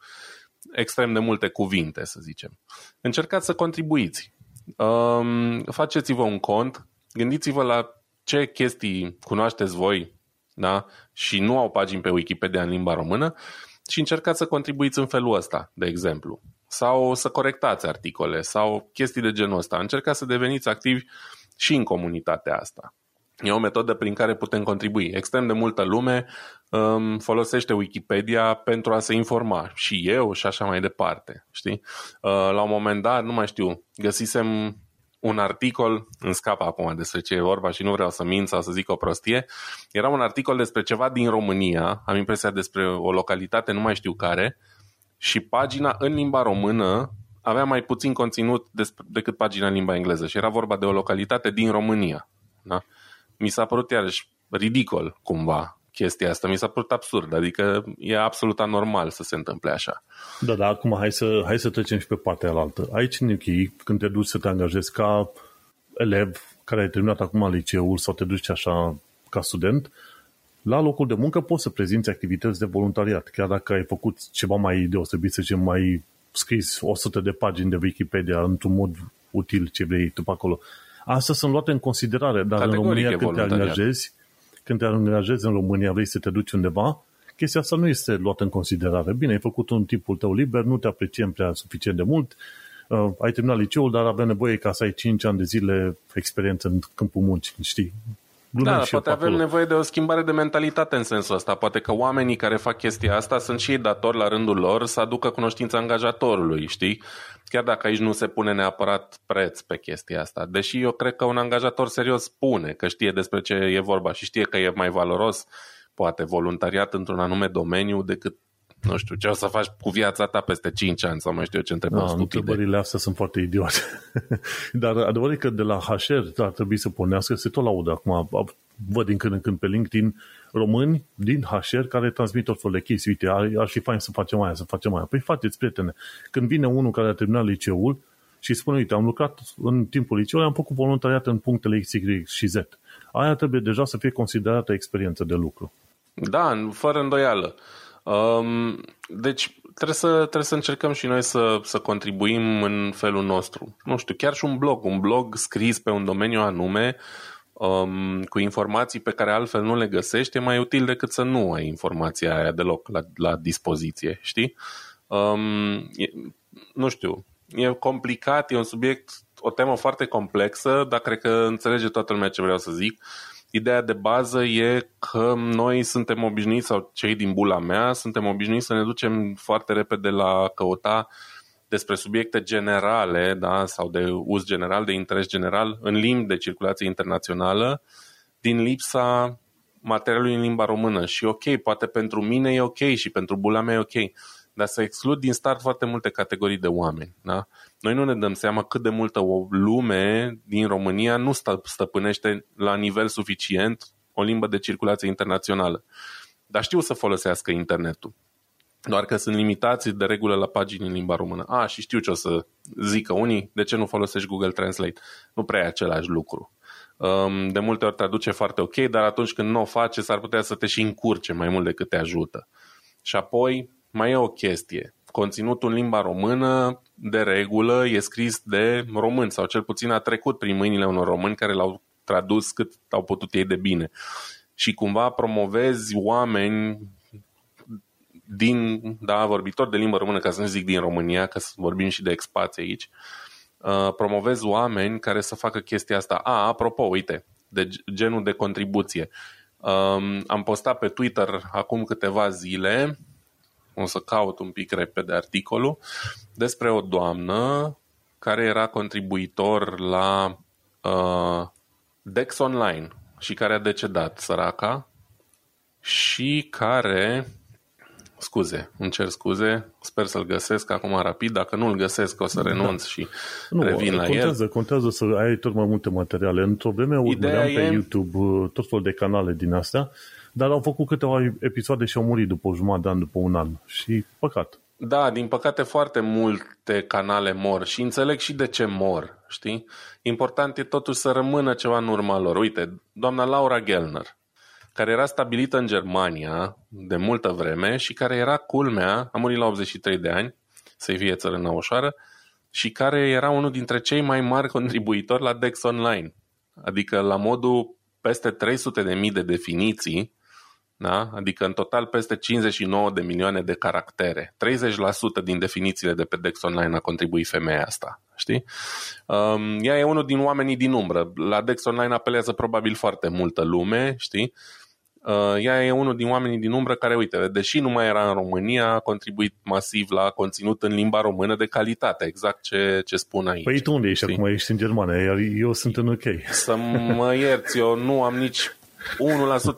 extrem de multe cuvinte, să zicem. Încercați să contribuiți. Um, faceți-vă un cont, gândiți-vă la ce chestii cunoașteți voi da? și nu au pagini pe Wikipedia în limba română și încercați să contribuiți în felul ăsta, de exemplu. Sau să corectați articole sau chestii de genul ăsta. Încercați să deveniți activi și în comunitatea asta. E o metodă prin care putem contribui. Extrem de multă lume um, folosește Wikipedia pentru a se informa. Și eu și așa mai departe. Știi? Uh, la un moment dat, nu mai știu, găsisem un articol, în scap acum despre ce e vorba și nu vreau să mint sau să zic o prostie, era un articol despre ceva din România, am impresia despre o localitate, nu mai știu care, și pagina în limba română avea mai puțin conținut decât pagina în limba engleză și era vorba de o localitate din România. Da? Mi s-a părut iarăși ridicol cumva chestia asta. Mi s-a părut absurd, adică e absolut anormal să se întâmple așa. Da, da, acum hai să, hai să trecem și pe partea alaltă. Aici în UK, când te duci să te angajezi ca elev care ai terminat acum liceul sau te duci așa ca student, la locul de muncă poți să prezinți activități de voluntariat, chiar dacă ai făcut ceva mai deosebit, să zicem, mai scris 100 de pagini de Wikipedia într-un mod util ce vrei tu pe acolo. Astea sunt luate în considerare, dar Categoric în România când te angajezi, când te angajezi în România, vrei să te duci undeva, chestia asta nu este luată în considerare. Bine, ai făcut un timpul tău liber, nu te apreciem prea suficient de mult, uh, ai terminat liceul, dar avea nevoie ca să ai 5 ani de zile experiență în câmpul muncii, știi? Lumea da, poate avem acolo. nevoie de o schimbare de mentalitate în sensul ăsta. Poate că oamenii care fac chestia asta sunt și ei datori la rândul lor să aducă cunoștința angajatorului, știi? Chiar dacă aici nu se pune neapărat preț pe chestia asta. Deși eu cred că un angajator serios spune că știe despre ce e vorba și știe că e mai valoros poate voluntariat într-un anume domeniu decât nu știu, ce o să faci cu viața ta peste 5 ani sau mai știu eu ce întrebări da, Întrebările astea sunt foarte idiote. [laughs] Dar adevărul e că de la HR ar trebui să pornească, se tot laudă acum, văd din când în când pe LinkedIn români din HR care transmit tot felul de chestii. Uite, ar, ar fi fain să facem aia, să facem aia. Păi faceți, prietene, când vine unul care a terminat liceul și spune, uite, am lucrat în timpul liceului, am făcut voluntariat în punctele X, Y și Z. Aia trebuie deja să fie considerată experiență de lucru. Da, fără îndoială. Um, deci trebuie să, trebuie să încercăm și noi să, să contribuim în felul nostru. Nu știu, chiar și un blog, un blog scris pe un domeniu anume, um, cu informații pe care altfel nu le găsești, e mai util decât să nu ai informația aia deloc la, la dispoziție, știi? Um, e, nu știu, e complicat, e un subiect o temă foarte complexă, dar cred că înțelege toată lumea ce vreau să zic. Ideea de bază e că noi suntem obișnuiți, sau cei din bula mea, suntem obișnuiți să ne ducem foarte repede la căuta despre subiecte generale da, sau de uz general, de interes general, în limbi de circulație internațională, din lipsa materialului în limba română. Și ok, poate pentru mine e ok și pentru bula mea e ok, dar să exclud din start foarte multe categorii de oameni. Da? Noi nu ne dăm seama cât de multă o lume din România nu stăpânește la nivel suficient o limbă de circulație internațională. Dar știu să folosească internetul. Doar că sunt limitați de regulă la pagini în limba română. A, și știu ce o să zică unii, de ce nu folosești Google Translate? Nu prea e același lucru. Um, de multe ori traduce foarte ok, dar atunci când nu o face, s-ar putea să te și încurce mai mult decât te ajută. Și apoi mai e o chestie. Conținutul în limba română, de regulă, e scris de români sau cel puțin a trecut prin mâinile unor români care l-au tradus cât au putut ei de bine. Și cumva promovezi oameni din, da, vorbitor de limbă română, ca să nu zic din România, că vorbim și de expație aici, uh, promovez oameni care să facă chestia asta. A, apropo, uite, de genul de contribuție. Um, am postat pe Twitter acum câteva zile, o să caut un pic repede articolul, despre o doamnă care era contribuitor la uh, Dex Online și care a decedat, săraca, și care Scuze, îmi cer scuze, sper să-l găsesc acum rapid, dacă nu-l găsesc o să da. renunț da. și nu, revin la contează, el. Contează să ai tot mai multe materiale. Într-o vreme urmăream pe e... YouTube uh, tot felul de canale din astea, dar au făcut câteva episoade și au murit după o jumătate de an, după un an. Și păcat. Da, din păcate foarte multe canale mor și înțeleg și de ce mor, știi? Important e totuși să rămână ceva în urma lor. Uite, doamna Laura Gellner, care era stabilită în Germania de multă vreme și care era culmea, a murit la 83 de ani, să-i fie țărâna ușoară, și care era unul dintre cei mai mari contribuitori la Dex Online. Adică la modul peste 300 de mii de definiții, da? adică în total peste 59 de milioane de caractere. 30% din definițiile de pe Dex Online a contribuit femeia asta. Știi? Um, ea e unul din oamenii din umbră. La Dex Online apelează probabil foarte multă lume, știi? Uh, ea e unul din oamenii din umbră care, uite, deși nu mai era în România, a contribuit masiv la conținut în limba română de calitate, exact ce, ce spun aici. Păi tu unde ești acum? Ești în Germania, iar eu sunt în UK. Să mă ierți, eu nu am nici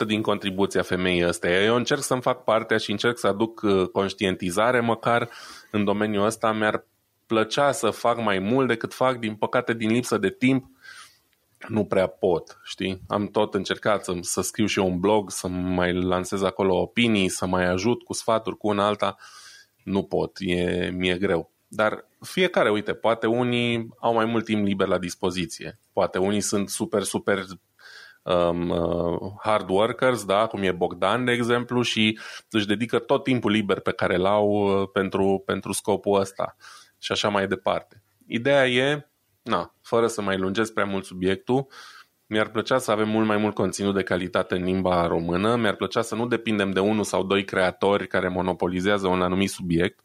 1% din contribuția femeii ăsteia. Eu încerc să-mi fac partea și încerc să aduc uh, conștientizare, măcar în domeniul ăsta mi-ar plăcea să fac mai mult decât fac, din păcate, din lipsă de timp, nu prea pot, știi? Am tot încercat să, să scriu și eu un blog, să mai lansez acolo opinii, să mai ajut cu sfaturi, cu una alta. Nu pot, e, mi-e greu. Dar fiecare, uite, poate unii au mai mult timp liber la dispoziție. Poate unii sunt super, super um, uh, hard workers, da, cum e Bogdan, de exemplu, și își dedică tot timpul liber pe care l-au uh, pentru, pentru scopul ăsta și așa mai departe. Ideea e na, fără să mai lungesc prea mult subiectul, mi-ar plăcea să avem mult mai mult conținut de calitate în limba română, mi-ar plăcea să nu depindem de unul sau doi creatori care monopolizează un anumit subiect,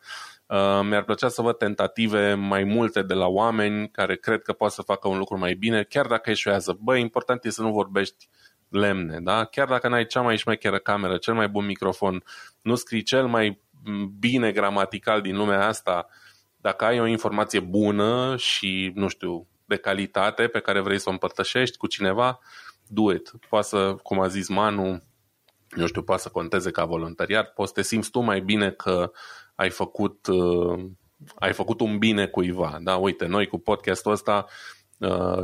uh, mi-ar plăcea să văd tentative mai multe de la oameni care cred că pot să facă un lucru mai bine, chiar dacă eșuează. Bă, important e să nu vorbești lemne, da? Chiar dacă n-ai cea mai șmecheră cameră, cel mai bun microfon, nu scrii cel mai bine gramatical din lumea asta, uh, dacă ai o informație bună și, nu știu, de calitate pe care vrei să o împărtășești cu cineva, do it. Poate să, cum a zis Manu, nu știu, poate să conteze ca voluntariat, poți să te simți tu mai bine că ai făcut, uh, ai făcut un bine cuiva. Da? Uite, noi cu podcastul ăsta uh,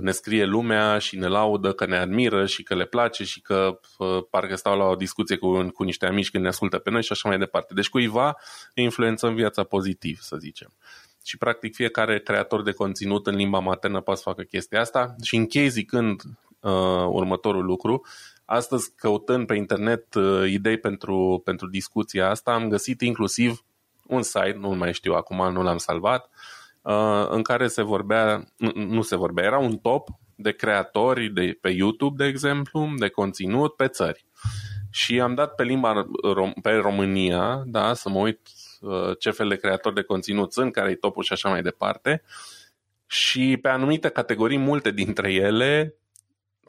ne scrie lumea și ne laudă că ne admiră și că le place și că uh, parcă stau la o discuție cu, cu niște amici când ne ascultă pe noi și așa mai departe. Deci cuiva influențăm viața pozitiv, să zicem și practic fiecare creator de conținut în limba maternă poate să facă chestia asta și închei zicând uh, următorul lucru. Astăzi, căutând pe internet uh, idei pentru, pentru discuția asta, am găsit inclusiv un site, nu mai știu acum, nu l-am salvat, uh, în care se vorbea, nu, nu se vorbea, era un top de creatori de, pe YouTube, de exemplu, de conținut pe țări. Și am dat pe limba pe România, da, să mă uit Uh, ce fel de creatori de conținut sunt, care e topul și așa mai departe. și pe anumite categorii, multe dintre ele,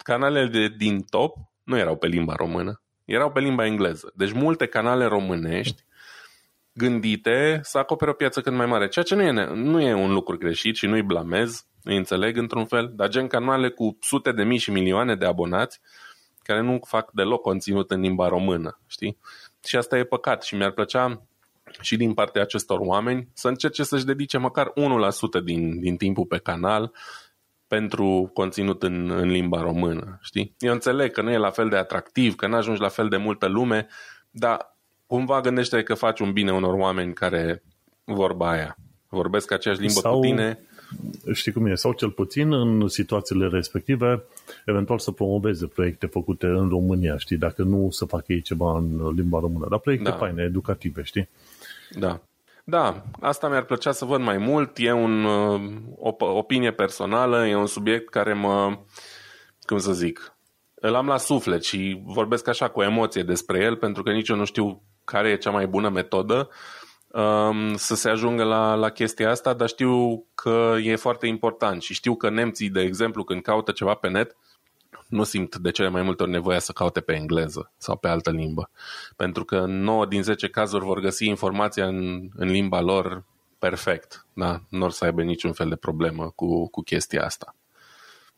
canalele de, din top nu erau pe limba română, erau pe limba engleză. Deci multe canale românești gândite să acopere o piață cât mai mare, ceea ce nu e, nu e un lucru greșit și nu-i blamez, îi înțeleg într-un fel, dar gen canale cu sute de mii și milioane de abonați care nu fac deloc conținut în limba română, știi? Și asta e păcat și mi-ar plăcea și din partea acestor oameni să încerce să-și dedice măcar 1% din, din timpul pe canal pentru conținut în, în limba română, știi? Eu înțeleg că nu e la fel de atractiv, că nu ajungi la fel de multă lume, dar cumva gândește că faci un bine unor oameni care vorba aia. Vorbesc aceeași limbă Sau... cu tine, știi cum e, sau cel puțin în situațiile respective, eventual să promoveze proiecte făcute în România, știi, dacă nu să facă ei ceva în limba română, dar proiecte da. faine, educative, știi? Da. Da, asta mi-ar plăcea să văd mai mult. E un, uh, o opinie personală, e un subiect care mă, cum să zic, îl am la suflet și vorbesc așa cu emoție despre el, pentru că nici eu nu știu care e cea mai bună metodă um, să se ajungă la, la chestia asta, dar știu că e foarte important și știu că nemții, de exemplu, când caută ceva pe net, nu simt de cele mai multe ori nevoia să caute pe engleză sau pe altă limbă. Pentru că 9 din 10 cazuri vor găsi informația în, în limba lor perfect. Da? Nu or să aibă niciun fel de problemă cu, cu chestia asta.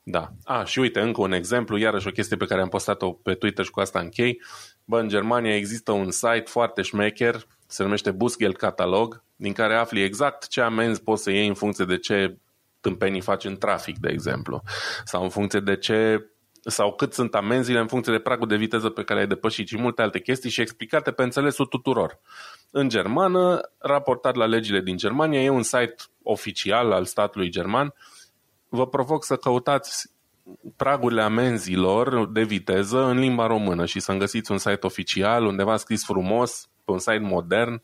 Da. A, și uite, încă un exemplu, iarăși o chestie pe care am postat-o pe Twitter și cu asta închei. Bă, în Germania există un site foarte șmecher, se numește Busgel Catalog, din care afli exact ce amenzi poți să iei în funcție de ce tâmpenii faci în trafic, de exemplu, sau în funcție de ce sau cât sunt amenziile în funcție de pragul de viteză pe care ai depășit și multe alte chestii și explicate pe înțelesul tuturor. În germană, raportat la legile din Germania, e un site oficial al statului german. Vă provoc să căutați pragurile amenzilor de viteză în limba română și să găsiți un site oficial undeva scris frumos, pe un site modern,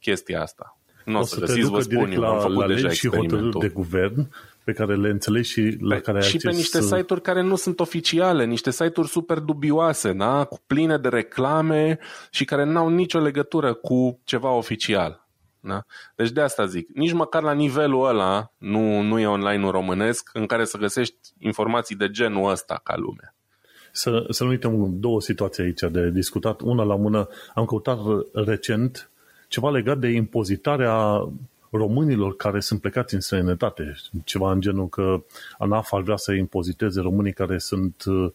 chestia asta. Nu o să, să găsiți, vă spun eu, la, am făcut la deja și hotărâri de guvern pe care le înțelegi și la pe, care ai Și acces... pe niște site-uri care nu sunt oficiale, niște site-uri super dubioase, da? cu pline de reclame și care n-au nicio legătură cu ceva oficial. Da? Deci de asta zic, nici măcar la nivelul ăla nu, nu e online-ul românesc în care să găsești informații de genul ăsta ca lume. Să, să nu uităm două situații aici de discutat. Una la mână, am căutat recent ceva legat de impozitarea românilor care sunt plecați în străinătate. Ceva în genul că ANAF ar vrea să impoziteze românii care sunt uh,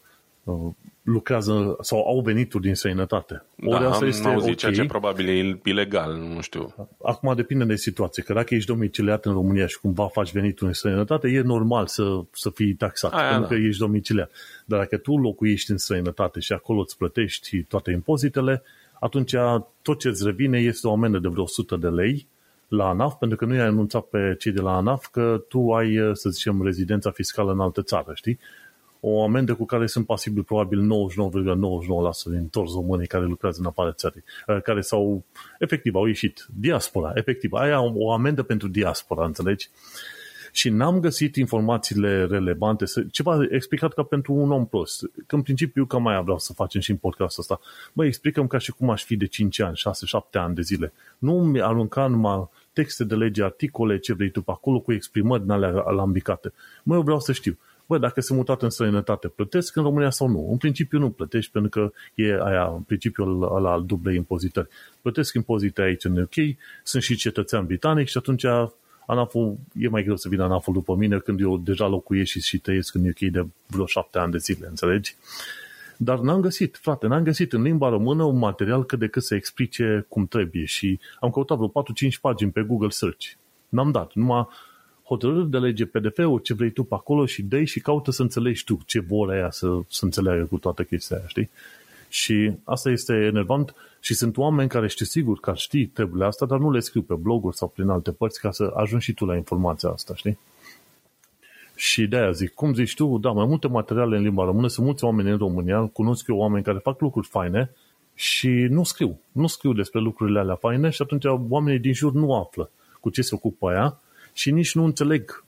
lucrează sau au venituri din străinătate. Ori da, asta este auzit, okay. ceea ce probabil e ilegal, nu știu. Acum depinde de situație, că dacă ești domiciliat în România și cumva faci venituri în străinătate, e normal să, să fii taxat, Aia, pentru da. că ești domiciliat. Dar dacă tu locuiești în străinătate și acolo îți plătești toate impozitele, atunci tot ce îți revine este o amendă de vreo 100 de lei la ANAF, pentru că nu i-ai anunțat pe cei de la ANAF că tu ai, să zicem, rezidența fiscală în altă țară, știi? O amendă cu care sunt pasibil probabil 99,99% din toți românii care lucrează în afară țării, eh, care s-au, efectiv, au ieșit. Diaspora, efectiv. Aia o amendă pentru diaspora, înțelegi? și n-am găsit informațiile relevante, ceva explicat ca pentru un om prost. Că în principiu cam mai vreau să facem și în podcastul ăsta. Băi, explicăm ca și cum aș fi de 5 ani, 6-7 ani de zile. Nu mi arunca numai texte de lege, articole, ce vrei tu pe acolo, cu exprimări din alea alambicate. Mă, eu vreau să știu. Bă, dacă se mutat în străinătate, plătesc în România sau nu? În principiu nu plătești, pentru că e aia, în principiul ăla al dublei impozitări. Plătesc impozite aici în UK, sunt și cetățean britanic și atunci ANAF-ul, e mai greu să vină ANAF-ul după mine când eu deja locuiesc și, și trăiesc în UK de vreo șapte ani de zile, înțelegi? Dar n-am găsit, frate, n-am găsit în limba română un material cât de cât să explice cum trebuie și am căutat vreo 4-5 pagini pe Google Search. N-am dat, numai hotărâri de lege PDF-ul, ce vrei tu pe acolo și dai și caută să înțelegi tu ce vor aia să, să înțeleagă cu toată chestia aia, știi? Și asta este enervant și sunt oameni care știu sigur că știi treburile astea, dar nu le scriu pe bloguri sau prin alte părți ca să ajungi și tu la informația asta, știi? Și de aia zic, cum zici tu, da, mai multe materiale în limba română, sunt mulți oameni în România, cunosc eu oameni care fac lucruri faine și nu scriu. Nu scriu despre lucrurile alea faine și atunci oamenii din jur nu află cu ce se ocupă aia și nici nu înțeleg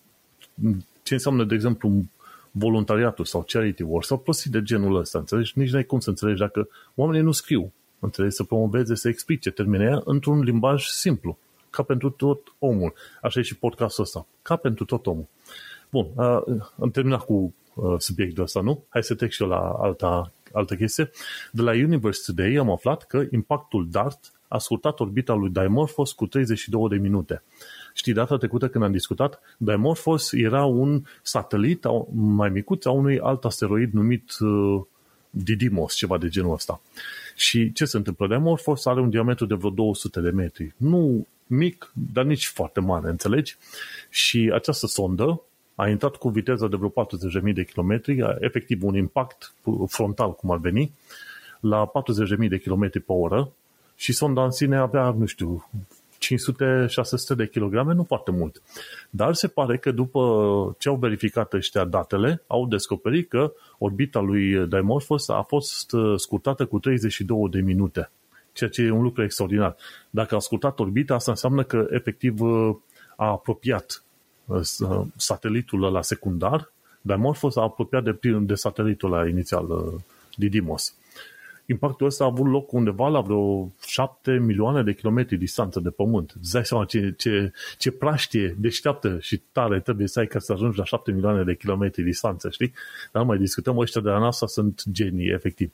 ce înseamnă, de exemplu, voluntariatul sau charity work sau prostii de genul ăsta, înțelegi? Nici n-ai cum să înțelegi dacă oamenii nu scriu, înțelegi? Să promoveze, să explice termenele într-un limbaj simplu, ca pentru tot omul. Așa e și podcastul ăsta, ca pentru tot omul. Bun, uh, am terminat cu uh, subiectul ăsta, nu? Hai să trec și eu la alta, altă chestie. De la Universe Today am aflat că impactul DART a scurtat orbita lui Dimorphos cu 32 de minute. Știi, data trecută când am discutat, Dimorphos era un satelit mai micuț a unui alt asteroid numit uh, Didymos, ceva de genul ăsta. Și ce se întâmplă? Dimorphos are un diametru de vreo 200 de metri. Nu mic, dar nici foarte mare, înțelegi? Și această sondă a intrat cu viteza de vreo 40.000 de kilometri, efectiv un impact frontal, cum ar veni, la 40.000 de kilometri pe oră și sonda în sine avea, nu știu, 500-600 de kilograme, nu foarte mult. Dar se pare că după ce au verificat ăștia datele, au descoperit că orbita lui Dimorphos a fost uh, scurtată cu 32 de minute, ceea ce e un lucru extraordinar. Dacă a scurtat orbita, asta înseamnă că efectiv uh, a apropiat uh, satelitul la secundar, Dimorphos a apropiat de, de satelitul la inițial, Didymos impactul ăsta a avut loc undeva la vreo 7 milioane de kilometri distanță de pământ. Îți dai seama ce, ce, ce praștie deșteaptă și tare trebuie să ai ca să ajungi la 7 milioane de kilometri distanță, știi? Dar mai discutăm, ăștia de la NASA sunt genii, efectiv.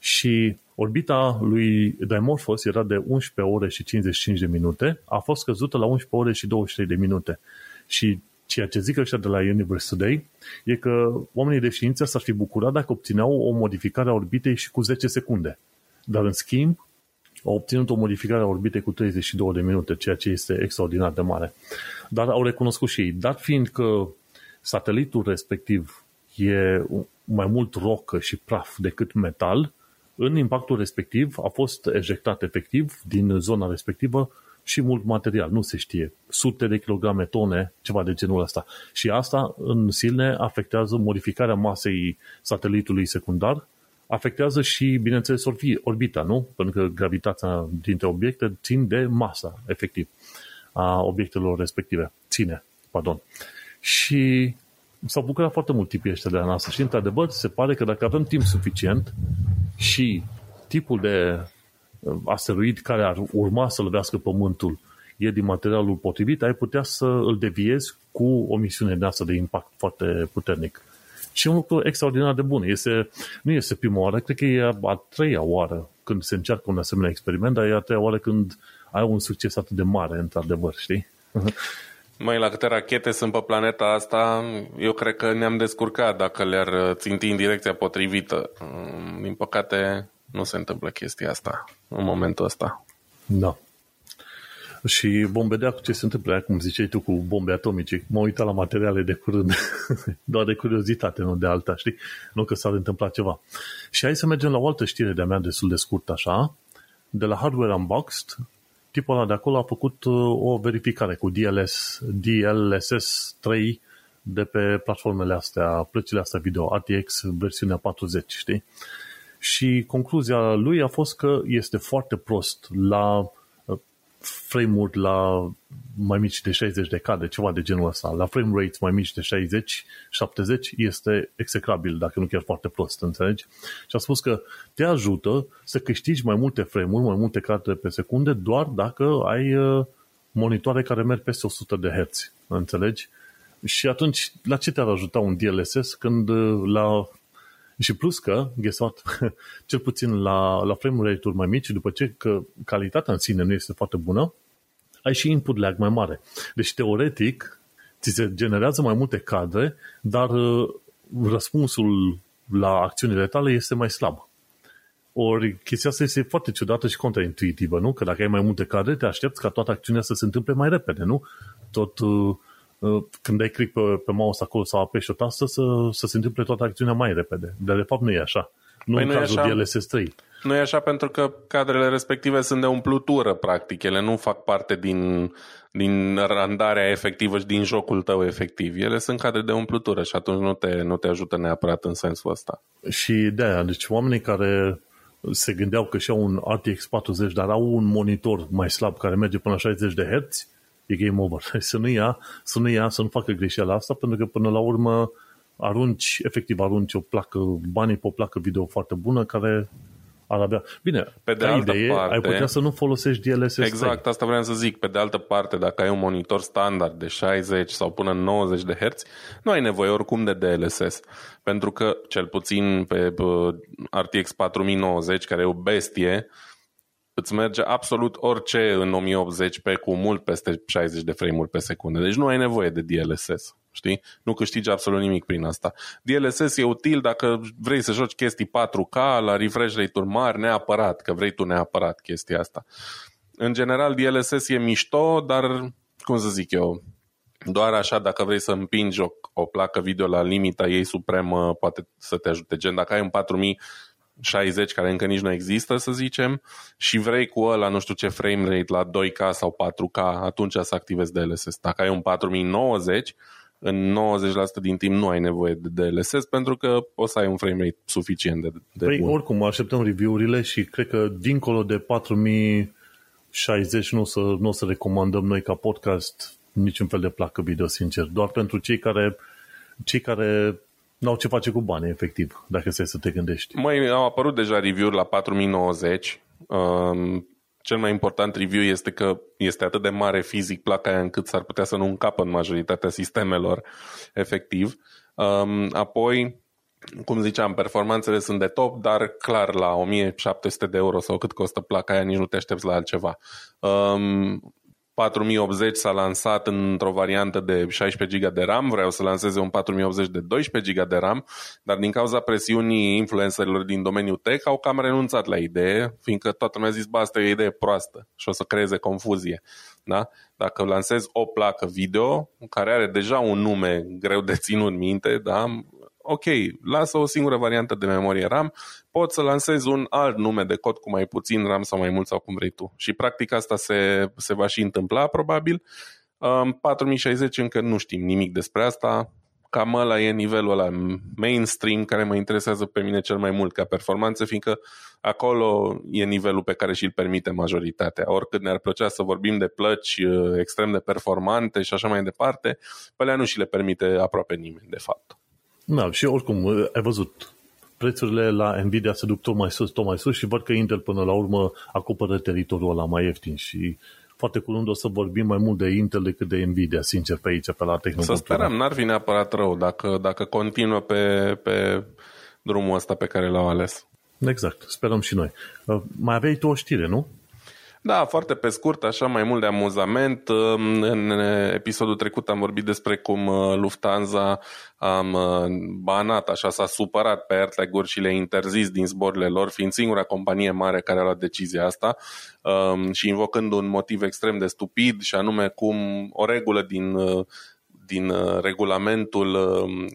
Și orbita lui Dimorphos era de 11 ore și 55 de minute, a fost căzută la 11 ore și 23 de minute. Și Ceea ce zic ăștia de la Universe Today e că oamenii de știință s-ar fi bucurat dacă obțineau o modificare a orbitei și cu 10 secunde. Dar în schimb, au obținut o modificare a orbitei cu 32 de minute, ceea ce este extraordinar de mare. Dar au recunoscut și ei, dat fiind că satelitul respectiv e mai mult rocă și praf decât metal, în impactul respectiv a fost ejectat efectiv din zona respectivă și mult material, nu se știe. Sute de kilograme, tone, ceva de genul ăsta. Și asta în sine afectează modificarea masei satelitului secundar, afectează și, bineînțeles, orbita, nu? Pentru că gravitația dintre obiecte țin de masa, efectiv, a obiectelor respective. Ține, pardon. Și s-au bucurat foarte mult tipii ăștia de la NASA și, într-adevăr, se pare că dacă avem timp suficient și tipul de asteroid care ar urma să lovească Pământul e din materialul potrivit, ai putea să îl deviezi cu o misiune de asta de impact foarte puternic. Și un lucru extraordinar de bun. Este, nu este prima oară, cred că e a treia oară când se încearcă un asemenea experiment, dar e a treia oară când ai un succes atât de mare, într-adevăr, știi? [laughs] Mai la câte rachete sunt pe planeta asta, eu cred că ne-am descurcat dacă le-ar ținti în direcția potrivită. Din păcate, nu se întâmplă chestia asta în momentul ăsta. Da. Și vom vedea cu ce se întâmplă, cum ziceai tu, cu bombe atomice. M-am uitat la materiale de curând, [laughs] doar de curiozitate, nu de alta, știi? Nu că s-ar întâmpla ceva. Și hai să mergem la o altă știre de-a mea destul de scurt, așa. De la Hardware Unboxed, tipul ăla de acolo a făcut uh, o verificare cu DLS, DLSS 3 de pe platformele astea, plăcile astea video, RTX versiunea 40, știi? Și concluzia lui a fost că este foarte prost la uh, frame-uri la mai mici de 60 de cadre, ceva de genul ăsta. La frame rates mai mici de 60, 70 este execrabil, dacă nu chiar foarte prost, înțelegi? Și a spus că te ajută să câștigi mai multe frame-uri, mai multe cadre pe secunde, doar dacă ai uh, monitoare care merg peste 100 de Hz, înțelegi? Și atunci, la ce te-ar ajuta un DLSS când uh, la și plus că, guess what, [laughs] cel puțin la, la frame rate-uri mai mici, după ce că calitatea în sine nu este foarte bună, ai și input lag mai mare. Deci, teoretic, ți se generează mai multe cadre, dar uh, răspunsul la acțiunile tale este mai slab. Ori chestia asta este foarte ciudată și contraintuitivă, nu? Că dacă ai mai multe cadre, te aștepți ca toată acțiunea să se întâmple mai repede, nu? Tot uh, Uh, când dai click pe, pe mouse acolo sau apeși o tastă să, să se întâmple toată acțiunea mai repede. Dar de fapt nu e așa. Nu păi în nu cazul așa, DLSS 3. Nu e așa pentru că cadrele respective sunt de umplutură, practic. Ele nu fac parte din, din randarea efectivă și din jocul tău efectiv. Ele sunt cadre de umplutură și atunci nu te, nu te ajută neapărat în sensul ăsta. Și de aia, deci oamenii care se gândeau că și au un RTX 40, dar au un monitor mai slab care merge până la 60 de Hz, e game over. [laughs] Să nu ia, să nu ia, să nu facă greșeala asta, pentru că până la urmă arunci, efectiv arunci o placă, banii pe o placă video foarte bună care ar avea... Bine, Pe de altă idee, parte- ai putea să nu folosești DLSS 3. Exact, asta vreau să zic. Pe de altă parte, dacă ai un monitor standard de 60 sau până în 90 de Hz, nu ai nevoie oricum de DLSS. Pentru că, cel puțin pe bă, RTX 4090, care e o bestie, îți merge absolut orice în 1080p cu mult peste 60 de frame-uri pe secundă. Deci nu ai nevoie de DLSS. Știi? Nu câștigi absolut nimic prin asta. DLSS e util dacă vrei să joci chestii 4K la refresh rate-uri mari, neapărat, că vrei tu neapărat chestia asta. În general, DLSS e mișto, dar, cum să zic eu, doar așa, dacă vrei să împingi o, o placă video la limita ei supremă, poate să te ajute. Gen, dacă ai un 4060 care încă nici nu există, să zicem, și vrei cu ăla, nu știu ce frame rate la 2K sau 4K, atunci să activezi DLSS. Dacă ai un 4090, în 90% din timp nu ai nevoie de DLSS pentru că o să ai un frame rate suficient de, de Păi, bun. oricum, așteptăm review-urile și cred că dincolo de 4060 nu o să, nu o să recomandăm noi ca podcast niciun fel de placă video, sincer. Doar pentru cei care, cei care n-au ce face cu bani, efectiv, dacă stai să te gândești. Măi, au apărut deja review-uri la 4090. Um, cel mai important review este că este atât de mare fizic placa aia încât s-ar putea să nu încapă în majoritatea sistemelor, efectiv. Um, apoi, cum ziceam, performanțele sunt de top, dar clar la 1700 de euro sau cât costă placa aia, nici nu te aștepți la altceva. Um, 4080 s-a lansat într-o variantă de 16 GB de RAM, vreau să lanseze un 4080 de 12 GB de RAM, dar din cauza presiunii influencerilor din domeniul tech au cam renunțat la idee, fiindcă toată lumea a zis, bă, asta e o idee proastă și o să creeze confuzie. Da? Dacă lansezi o placă video care are deja un nume greu de ținut minte, da? ok, lasă o singură variantă de memorie RAM, poți să lansezi un alt nume de cod cu mai puțin RAM sau mai mult sau cum vrei tu. Și practic asta se, se va și întâmpla probabil. Um, 4060 încă nu știm nimic despre asta, cam ăla e nivelul ăla mainstream care mă interesează pe mine cel mai mult ca performanță, fiindcă acolo e nivelul pe care și-l permite majoritatea. Oricât ne-ar plăcea să vorbim de plăci uh, extrem de performante și așa mai departe, pe alea nu și le permite aproape nimeni, de fapt. Da, și oricum, ai văzut, prețurile la Nvidia se duc tot mai sus, tot mai sus și văd că Intel până la urmă acoperă teritoriul ăla mai ieftin și foarte curând o să vorbim mai mult de Intel decât de Nvidia, sincer, pe aici, pe la tehnologie. Să sperăm, n-ar fi neapărat rău dacă, dacă continuă pe, pe drumul ăsta pe care l-au ales. Exact, sperăm și noi. Mai aveai tu o știre, nu? Da, foarte pe scurt, așa mai mult de amuzament. În episodul trecut am vorbit despre cum Lufthansa am banat, așa s-a supărat pe AirTag-uri și le-a interzis din zborurile lor, fiind singura companie mare care a luat decizia asta și invocând un motiv extrem de stupid și anume cum o regulă din, din regulamentul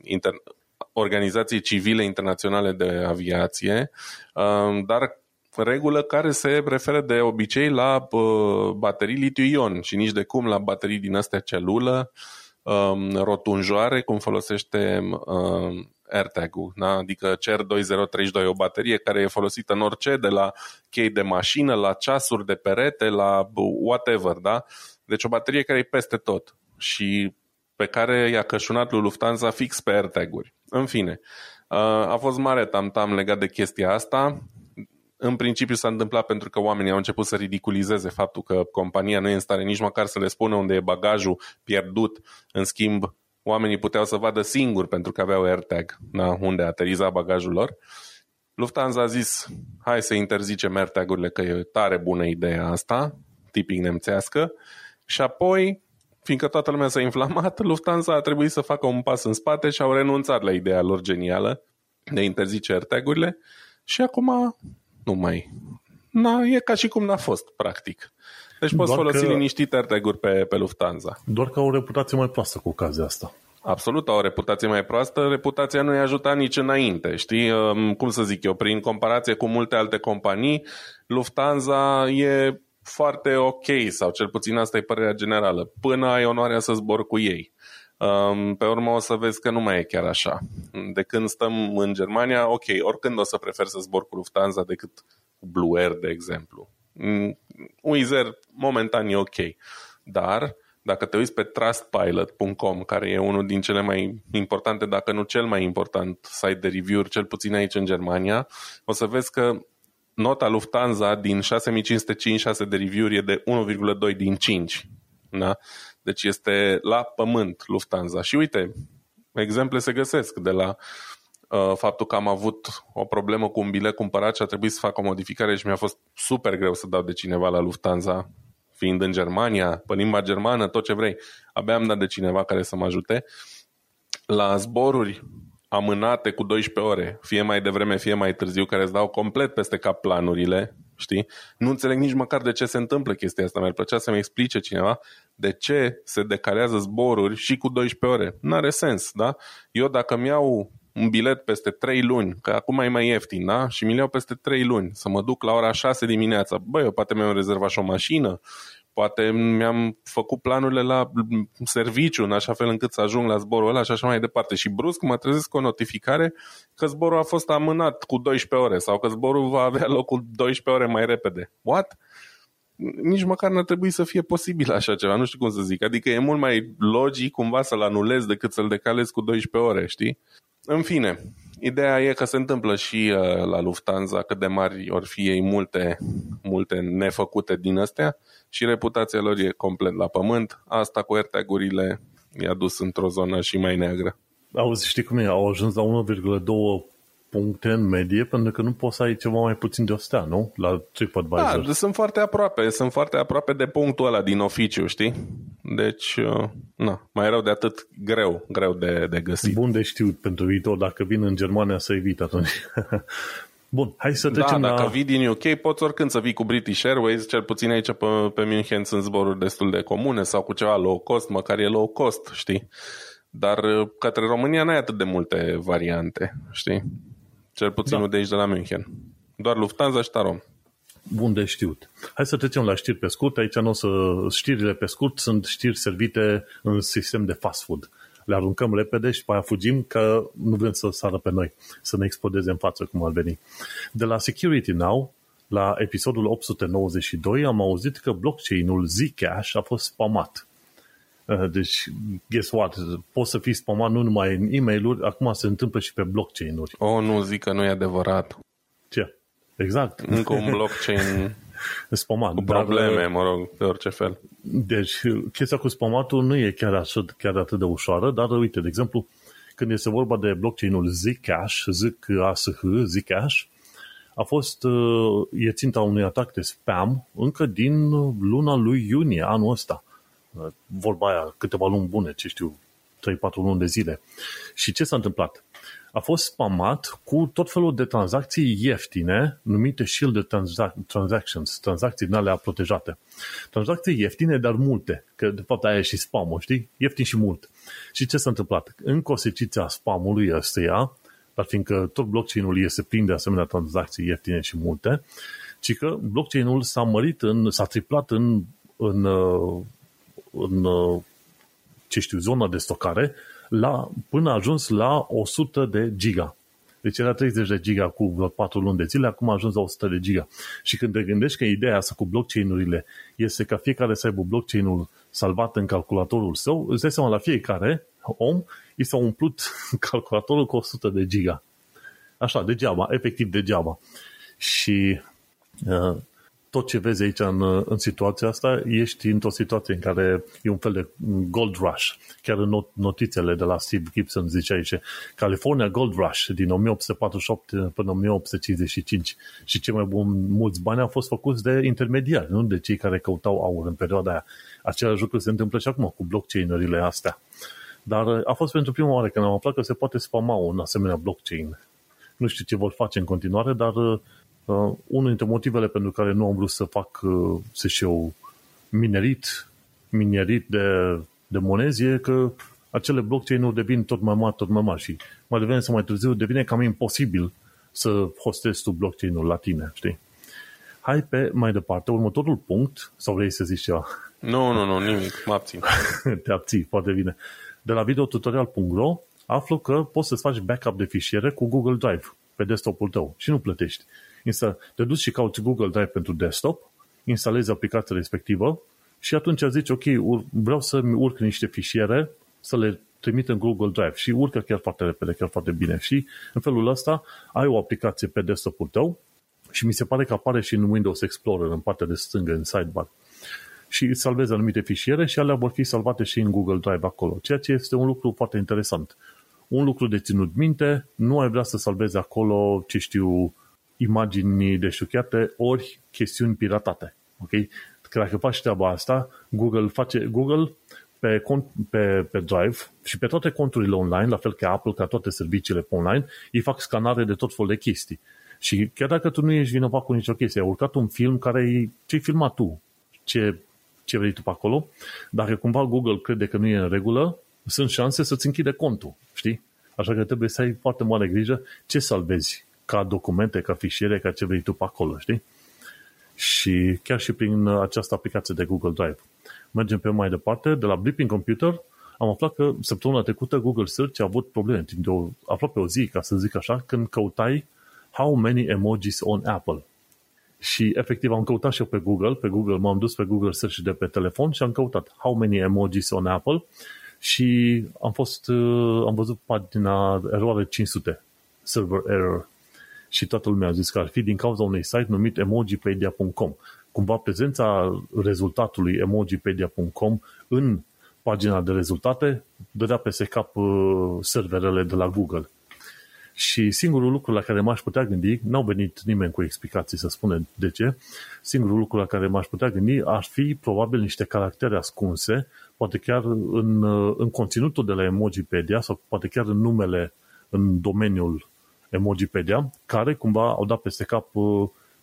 inter- Organizației Civile Internaționale de Aviație, dar regulă care se referă de obicei la uh, baterii litiu-ion și nici de cum la baterii din astea celulă um, rotunjoare, cum folosește um, AirTag-ul, da? adică CER 2032, o baterie care e folosită în orice, de la chei de mașină, la ceasuri de perete, la whatever, da? Deci o baterie care e peste tot și pe care i-a cășunat lui Lufthansa fix pe AirTag-uri. În fine, uh, a fost mare tam-tam legat de chestia asta, în principiu s-a întâmplat pentru că oamenii au început să ridiculizeze faptul că compania nu e în stare nici măcar să le spună unde e bagajul pierdut. În schimb, oamenii puteau să vadă singuri pentru că aveau AirTag na, unde ateriza bagajul lor. Lufthansa a zis, hai să interzicem AirTag-urile că e tare bună ideea asta, tipic nemțească, și apoi, fiindcă toată lumea s-a inflamat, [laughs] Lufthansa a trebuit să facă un pas în spate și au renunțat la ideea lor genială de a interzice AirTag-urile și acum nu mai... Na, e ca și cum n-a fost, practic. Deci poți Doar folosi că- liniștit AirTag-uri pe, pe Lufthansa. Doar că au o reputație mai proastă cu ocazia asta. Absolut, au o reputație mai proastă. Reputația nu i-a ajutat nici înainte, știi? Um, Cum să zic eu, prin comparație cu multe alte companii, Lufthansa e foarte ok, sau cel puțin asta e părerea generală, până ai onoarea să zbor cu ei. Um, Pe urmă o să vezi că nu mai e chiar așa. De când stăm în Germania, ok, oricând o să prefer să zbor cu Lufthansa decât cu Blue Air, de exemplu. Mm, Wizz Air momentan e ok, dar dacă te uiți pe trustpilot.com, care e unul din cele mai importante, dacă nu cel mai important site de review-uri, cel puțin aici în Germania, o să vezi că nota Lufthansa din 6556 de review-uri e de 1,2 din 5. Da? Deci este la pământ Lufthansa. Și uite, exemple se găsesc de la uh, faptul că am avut o problemă cu un bilet cumpărat și a trebuit să fac o modificare și mi-a fost super greu să dau de cineva la Lufthansa, fiind în Germania, pe limba germană, tot ce vrei. Abia am dat de cineva care să mă ajute. La zboruri amânate cu 12 ore, fie mai devreme, fie mai târziu, care îți dau complet peste cap planurile, știi? Nu înțeleg nici măcar de ce se întâmplă chestia asta. Mi-ar plăcea să-mi explice cineva de ce se decalează zboruri și cu 12 ore. N-are sens, da? Eu dacă mi iau un bilet peste 3 luni, că acum e mai ieftin, da? Și mi iau peste 3 luni, să mă duc la ora 6 dimineața. Băi, eu poate mi-am rezervat și o mașină, poate mi-am făcut planurile la serviciu în așa fel încât să ajung la zborul ăla și așa mai departe. Și brusc mă trezesc cu o notificare că zborul a fost amânat cu 12 ore sau că zborul va avea loc cu 12 ore mai repede. What? Nici măcar n-ar trebui să fie posibil așa ceva, nu știu cum să zic. Adică e mult mai logic cumva să-l anulezi decât să-l decalezi cu 12 ore, știi? În fine, Ideea e că se întâmplă și uh, la Lufthansa cât de mari ori fi ei multe, multe nefăcute din astea și reputația lor e complet la pământ. Asta cu AirTag-urile i-a dus într-o zonă și mai neagră. Auzi, știi cum e? Au ajuns la 1,2 puncte în medie, pentru că nu poți să ai ceva mai puțin de ostea, nu? La TripAdvisor. Da, sunt foarte aproape, sunt foarte aproape de punctul ăla din oficiu, știi? Deci, uh, na, mai rău de atât, greu, greu de, de găsit. Bun de știut pentru viitor, dacă vin în Germania să evit atunci. [laughs] Bun, hai să trecem da, la... dacă vii din UK, poți oricând să vii cu British Airways, cel puțin aici pe, pe München sunt zboruri destul de comune sau cu ceva low cost, măcar e low cost, știi? Dar uh, către România n-ai atât de multe variante, știi? Cel puțin da. de aici de la München. Doar Lufthansa și Tarom. Bun de știut. Hai să trecem la știri pe scurt. Aici nu o să... Știrile pe scurt sunt știri servite în sistem de fast food. Le aruncăm repede și pe aia fugim că nu vrem să sară pe noi, să ne explodeze în față cum ar veni. De la Security Now, la episodul 892, am auzit că blockchain-ul Zcash a fost spamat. Uh, deci, guess what? Poți să fii spamat nu numai în e mail acum se întâmplă și pe blockchain-uri. Oh, nu zic că nu e adevărat. Ce? Exact. Încă un blockchain [laughs] spamat. Cu probleme, dar, mă rog, de orice fel. Deci, chestia cu spamatul nu e chiar, așa, chiar atât de ușoară, dar uite, de exemplu, când este vorba de blockchain-ul Zcash, Zcash, Zcash, a fost, uh, e ținta unui atac de spam încă din luna lui iunie anul ăsta vorba aia, câteva luni bune, ce știu, 3-4 luni de zile. Și ce s-a întâmplat? A fost spamat cu tot felul de tranzacții ieftine, numite shield transac- transactions, tranzacții din alea protejate. Tranzacții ieftine, dar multe, că de fapt aia e și spam știi? Ieftin și mult. Și ce s-a întâmplat? În consecința spamului ăsteia, dar fiindcă tot blockchain-ul este plin de asemenea tranzacții ieftine și multe, ci că blockchain-ul s-a mărit, în, s-a triplat în, în în uh, ce știu, zona de stocare la, până a ajuns la 100 de giga. Deci era 30 de giga cu vreo 4 luni de zile, acum a ajuns la 100 de giga. Și când te gândești că ideea asta cu blockchain-urile este ca fiecare să aibă blockchain-ul salvat în calculatorul său, îți dai seama la fiecare om i s-a umplut [laughs] calculatorul cu 100 de giga. Așa, degeaba, efectiv degeaba. Și uh, tot ce vezi aici în, în situația asta, ești într-o situație în care e un fel de gold rush. Chiar în not, notițele de la Steve Gibson zice aici, California Gold Rush din 1848 până 1855 și cei mai bun, mulți bani au fost făcuți de intermediari, nu de cei care căutau aur în perioada aia. Același lucru se întâmplă și acum cu blockchain-urile astea. Dar a fost pentru prima oară când am aflat că se poate spama un asemenea blockchain. Nu știu ce vor face în continuare, dar Uh, unul dintre motivele pentru care nu am vrut să fac, uh, să știu, minerit, minerit de, de monezi e că acele blockchain-uri devin tot mai mari, tot mai mari și mai devreme sau mai târziu devine cam imposibil să hostezi tu blockchain-ul la tine, știi? Hai pe mai departe, următorul punct, sau vrei să zici ceva? Nu, nu, nu, nimic, mă abțin. [laughs] Te abții, foarte bine. De la videotutorial.ro aflu că poți să-ți faci backup de fișiere cu Google Drive pe desktop-ul tău și nu plătești. Insta, te duci și cauți Google Drive pentru desktop, instalezi aplicația respectivă și atunci zici, ok, vreau să-mi urc niște fișiere, să le trimit în Google Drive și urcă chiar foarte repede, chiar foarte bine. Și în felul ăsta ai o aplicație pe desktop-ul tău și mi se pare că apare și în Windows Explorer, în partea de stângă, în sidebar. Și îți salvezi anumite fișiere și alea vor fi salvate și în Google Drive acolo, ceea ce este un lucru foarte interesant. Un lucru de ținut minte, nu ai vrea să salvezi acolo, ce știu, imagini deșuchiate ori chestiuni piratate. Ok? Că dacă faci treaba asta, Google face, Google pe, cont, pe, pe Drive și pe toate conturile online, la fel ca Apple, ca toate serviciile pe online, îi fac scanare de tot fel de chestii. Și chiar dacă tu nu ești vinovat cu nicio chestie, ai urcat un film care ce-ai filmat tu, ce, ce vrei tu pe acolo, dacă cumva Google crede că nu e în regulă, sunt șanse să-ți închide contul, știi? Așa că trebuie să ai foarte mare grijă ce salvezi ca documente, ca fișiere, ca ce vrei tu pe acolo, știi? Și chiar și prin această aplicație de Google Drive. Mergem pe mai departe, de la Blipping Computer, am aflat că săptămâna trecută Google Search a avut probleme timp de o, aproape o zi, ca să zic așa, când căutai How many emojis on Apple. Și efectiv am căutat și eu pe Google, pe Google m-am dus pe Google Search de pe telefon și am căutat How many emojis on Apple și am fost, uh, am văzut pagina eroare 500, server error. Și toată lumea a zis că ar fi din cauza unui site numit emojipedia.com. Cumva prezența rezultatului emojipedia.com în pagina de rezultate dădea peste cap uh, serverele de la Google. Și singurul lucru la care m-aș putea gândi, n-au venit nimeni cu explicații să spună de ce, singurul lucru la care m-aș putea gândi ar fi probabil niște caractere ascunse, poate chiar în, în conținutul de la Emojipedia sau poate chiar în numele, în domeniul Emojipedia, care cumva au dat peste cap,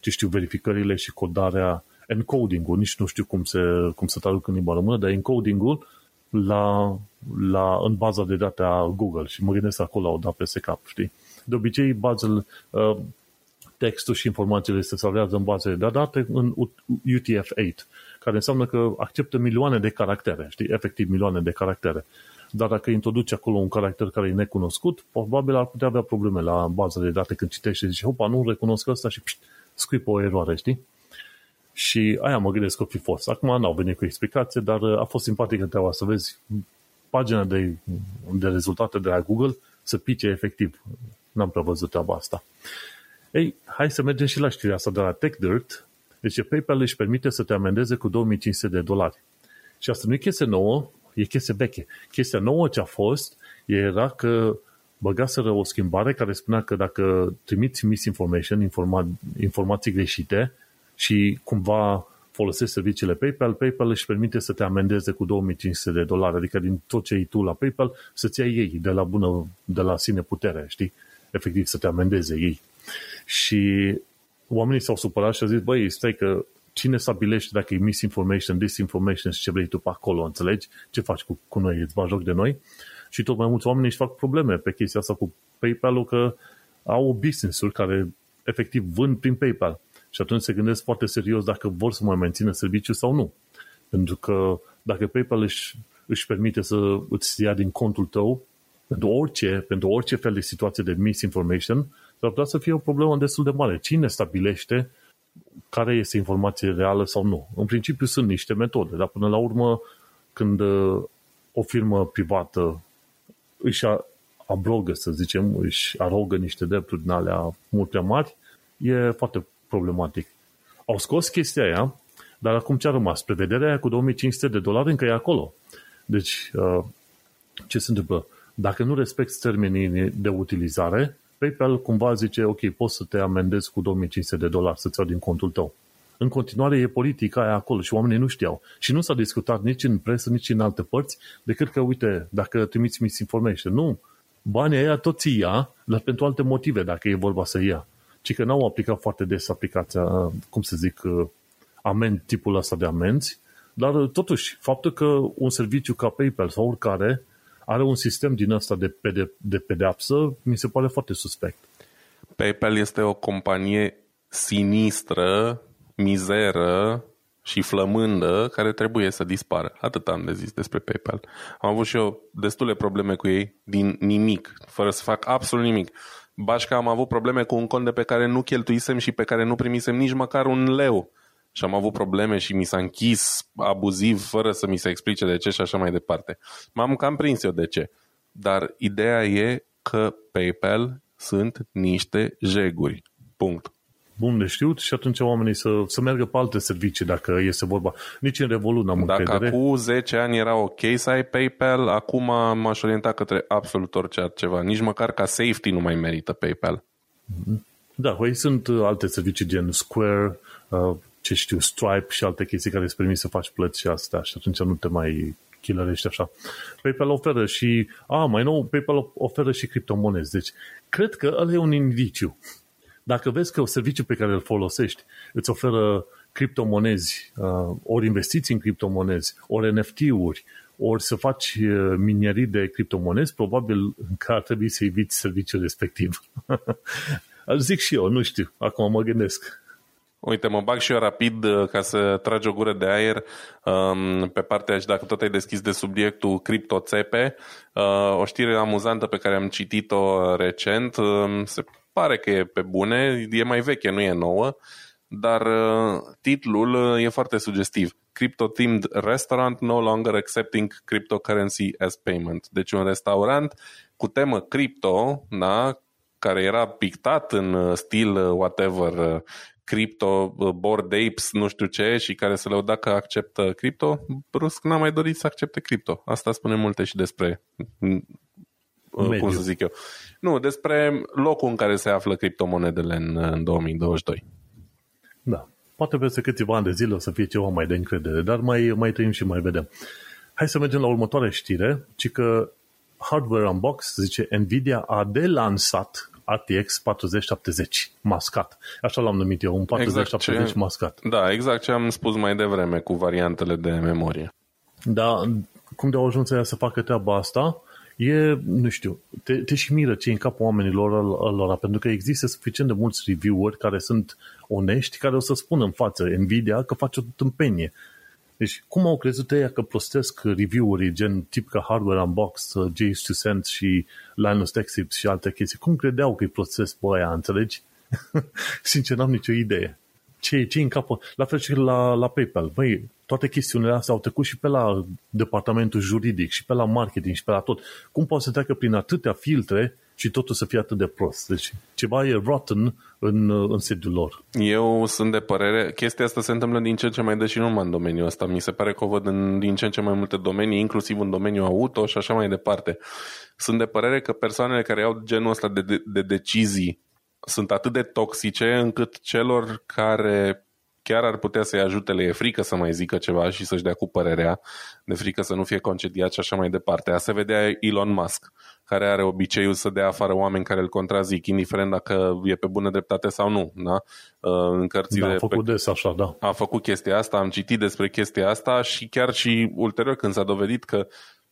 ce știu, verificările și codarea, encoding-ul, nici nu știu cum se, cum se traduc în limba română, dar encoding-ul la, la, în baza de date a Google și mă gândesc acolo au dat peste cap, știi? De obicei, bazele, uh, textul și informațiile se salvează în bazele de date în UTF-8, care înseamnă că acceptă milioane de caractere, știi, efectiv milioane de caractere. Dar dacă introduci acolo un caracter care e necunoscut, probabil ar putea avea probleme la bazele de date când citești și zici, opa, nu recunosc asta și pșt, scuipă o eroare, știi? Și aia mă gândesc că fi fost. Acum n-au venit cu explicație, dar uh, a fost simpatică treaba să vezi pagina de, de rezultate de la Google să pice efectiv. N-am prea văzut treaba asta. Ei, hai să mergem și la știrea asta de la TechDirt. Deci PayPal își permite să te amendeze cu 2500 de dolari. Și asta nu e chestie nouă, e chestie veche. Chestia nouă ce a fost era că băgaseră o schimbare care spunea că dacă trimiți misinformation, informa- informații greșite și cumva folosești serviciile PayPal, PayPal își permite să te amendeze cu 2500 de dolari, adică din tot ce ai tu la PayPal să-ți iei ei de la bună, de la sine putere, știi? Efectiv să te amendeze ei. Și oamenii s-au supărat și au zis, băi, stai că cine stabilește dacă e misinformation, disinformation și ce vrei tu pe acolo, înțelegi? Ce faci cu, cu noi? Îți bagi joc de noi? Și tot mai mulți oameni își fac probleme pe chestia asta cu PayPal-ul că au business-uri care efectiv vând prin PayPal. Și atunci se gândesc foarte serios dacă vor să mai mențină serviciul sau nu. Pentru că dacă PayPal își, își permite să îți ia din contul tău pentru orice, pentru orice fel de situație de misinformation, s-ar putea să fie o problemă destul de mare. Cine stabilește care este informație reală sau nu? În principiu sunt niște metode, dar până la urmă, când uh, o firmă privată își abrogă, să zicem, își arogă niște drepturi din alea mult prea mari, e foarte problematic. Au scos chestia aia, dar acum ce a rămas? Prevederea aia cu 2500 de dolari încă e acolo. Deci, uh, ce se întâmplă? Dacă nu respecti termenii de utilizare, PayPal cumva zice, ok, poți să te amendezi cu 2500 de dolari să-ți iau din contul tău. În continuare e politica aia acolo și oamenii nu știau. Și nu s-a discutat nici în presă, nici în alte părți, decât că, uite, dacă trimiți misinformation, nu, banii aia tot ți ia, dar pentru alte motive, dacă e vorba să ia ci că n-au aplicat foarte des aplicația, cum să zic, amend, tipul ăsta de amenzi, dar totuși, faptul că un serviciu ca PayPal sau oricare are un sistem din ăsta de, pede, de pedeapsă, mi se pare foarte suspect. PayPal este o companie sinistră, mizeră și flămândă care trebuie să dispară. Atât am de zis despre PayPal. Am avut și eu destule probleme cu ei din nimic, fără să fac absolut nimic. Bașca am avut probleme cu un cont de pe care nu cheltuisem și pe care nu primisem nici măcar un leu. Și am avut probleme și mi s-a închis abuziv fără să mi se explice de ce și așa mai departe. M-am cam prins eu de ce. Dar ideea e că PayPal sunt niște jeguri. Punct. bun de știut și atunci oamenii să, să meargă pe alte servicii dacă este vorba. Nici în Revolut n-am Dacă încredere. acum 10 ani era ok să ai PayPal, acum m-aș orienta către absolut orice altceva. Nici măcar ca safety nu mai merită PayPal. Da, păi sunt uh, alte servicii gen Square, uh, ce știu, Stripe și alte chestii care îți permit să faci plăți și astea și atunci nu te mai chilărești așa. PayPal oferă și, a, mai nou, PayPal oferă și criptomonezi. Deci, cred că ăla e un indiciu. Dacă vezi că serviciul pe care îl folosești îți oferă criptomonezi, uh, ori investiții în criptomonezi, ori NFT-uri, ori să faci uh, minerii de criptomonezi, probabil că ar trebui să eviți serviciul respectiv. [laughs] Zic și eu, nu știu, acum mă gândesc. Uite, mă bag și eu rapid uh, ca să tragi o gură de aer um, pe partea și dacă tot ai deschis de subiectul CryptoCepe, uh, o știre amuzantă pe care am citit-o recent, um, se pare că e pe bune, e mai veche, nu e nouă, dar uh, titlul uh, e foarte sugestiv. Crypto-themed restaurant no longer accepting cryptocurrency as payment. Deci un restaurant cu temă cripto, da, care era pictat în uh, stil uh, whatever, uh, crypto, board apes, nu știu ce, și care se lăuda că acceptă cripto, brusc n-a mai dorit să accepte cripto. Asta spune multe și despre, mm, Mediu. cum să zic eu, nu, despre locul în care se află criptomonedele în, în 2022. Da. Poate peste câțiva ani de zile o să fie ceva mai de încredere, dar mai, mai trăim și mai vedem. Hai să mergem la următoarea știre, ci că Hardware Unbox zice Nvidia a delansat RTX 4070 mascat. Așa l-am numit eu, un 4070 Exact ce- mascat. Da, exact ce am spus mai devreme cu variantele de memorie. Dar cum de-au ajuns ea să facă treaba asta, e, nu știu, te, te și miră ce e în capul oamenilor lor, pentru că există suficient de mulți reviewer care sunt onești, care o să spună în față Nvidia că face o tâmpenie. Deci, cum au crezut ei că prostesc reviewerii gen tip ca Hardware Unbox, J2 și Linus Tech Tips și alte chestii? Cum credeau că îi prostesc pe aia, înțelegi? [laughs] Sincer, n-am nicio idee. Ce, ce în capul? La fel și la, la PayPal. Băi, toate chestiunile astea au trecut și pe la departamentul juridic, și pe la marketing, și pe la tot. Cum poate să treacă prin atâtea filtre și totul să fie atât de prost? Deci ceva e rotten în, în sediul lor. Eu sunt de părere, chestia asta se întâmplă din ce în ce mai des și nu numai în domeniul ăsta. Mi se pare că o văd în din ce în ce mai multe domenii, inclusiv în domeniul auto și așa mai departe. Sunt de părere că persoanele care iau genul ăsta de, de, de decizii sunt atât de toxice încât celor care chiar ar putea să-i ajute, le e frică să mai zică ceva și să-și dea cu părerea, de frică să nu fie concediat și așa mai departe. A se vedea Elon Musk, care are obiceiul să dea afară oameni care îl contrazic, indiferent dacă e pe bună dreptate sau nu. Da? În cărțile Da, a făcut pe des așa, da. a făcut chestia asta, am citit despre chestia asta și chiar și ulterior când s-a dovedit că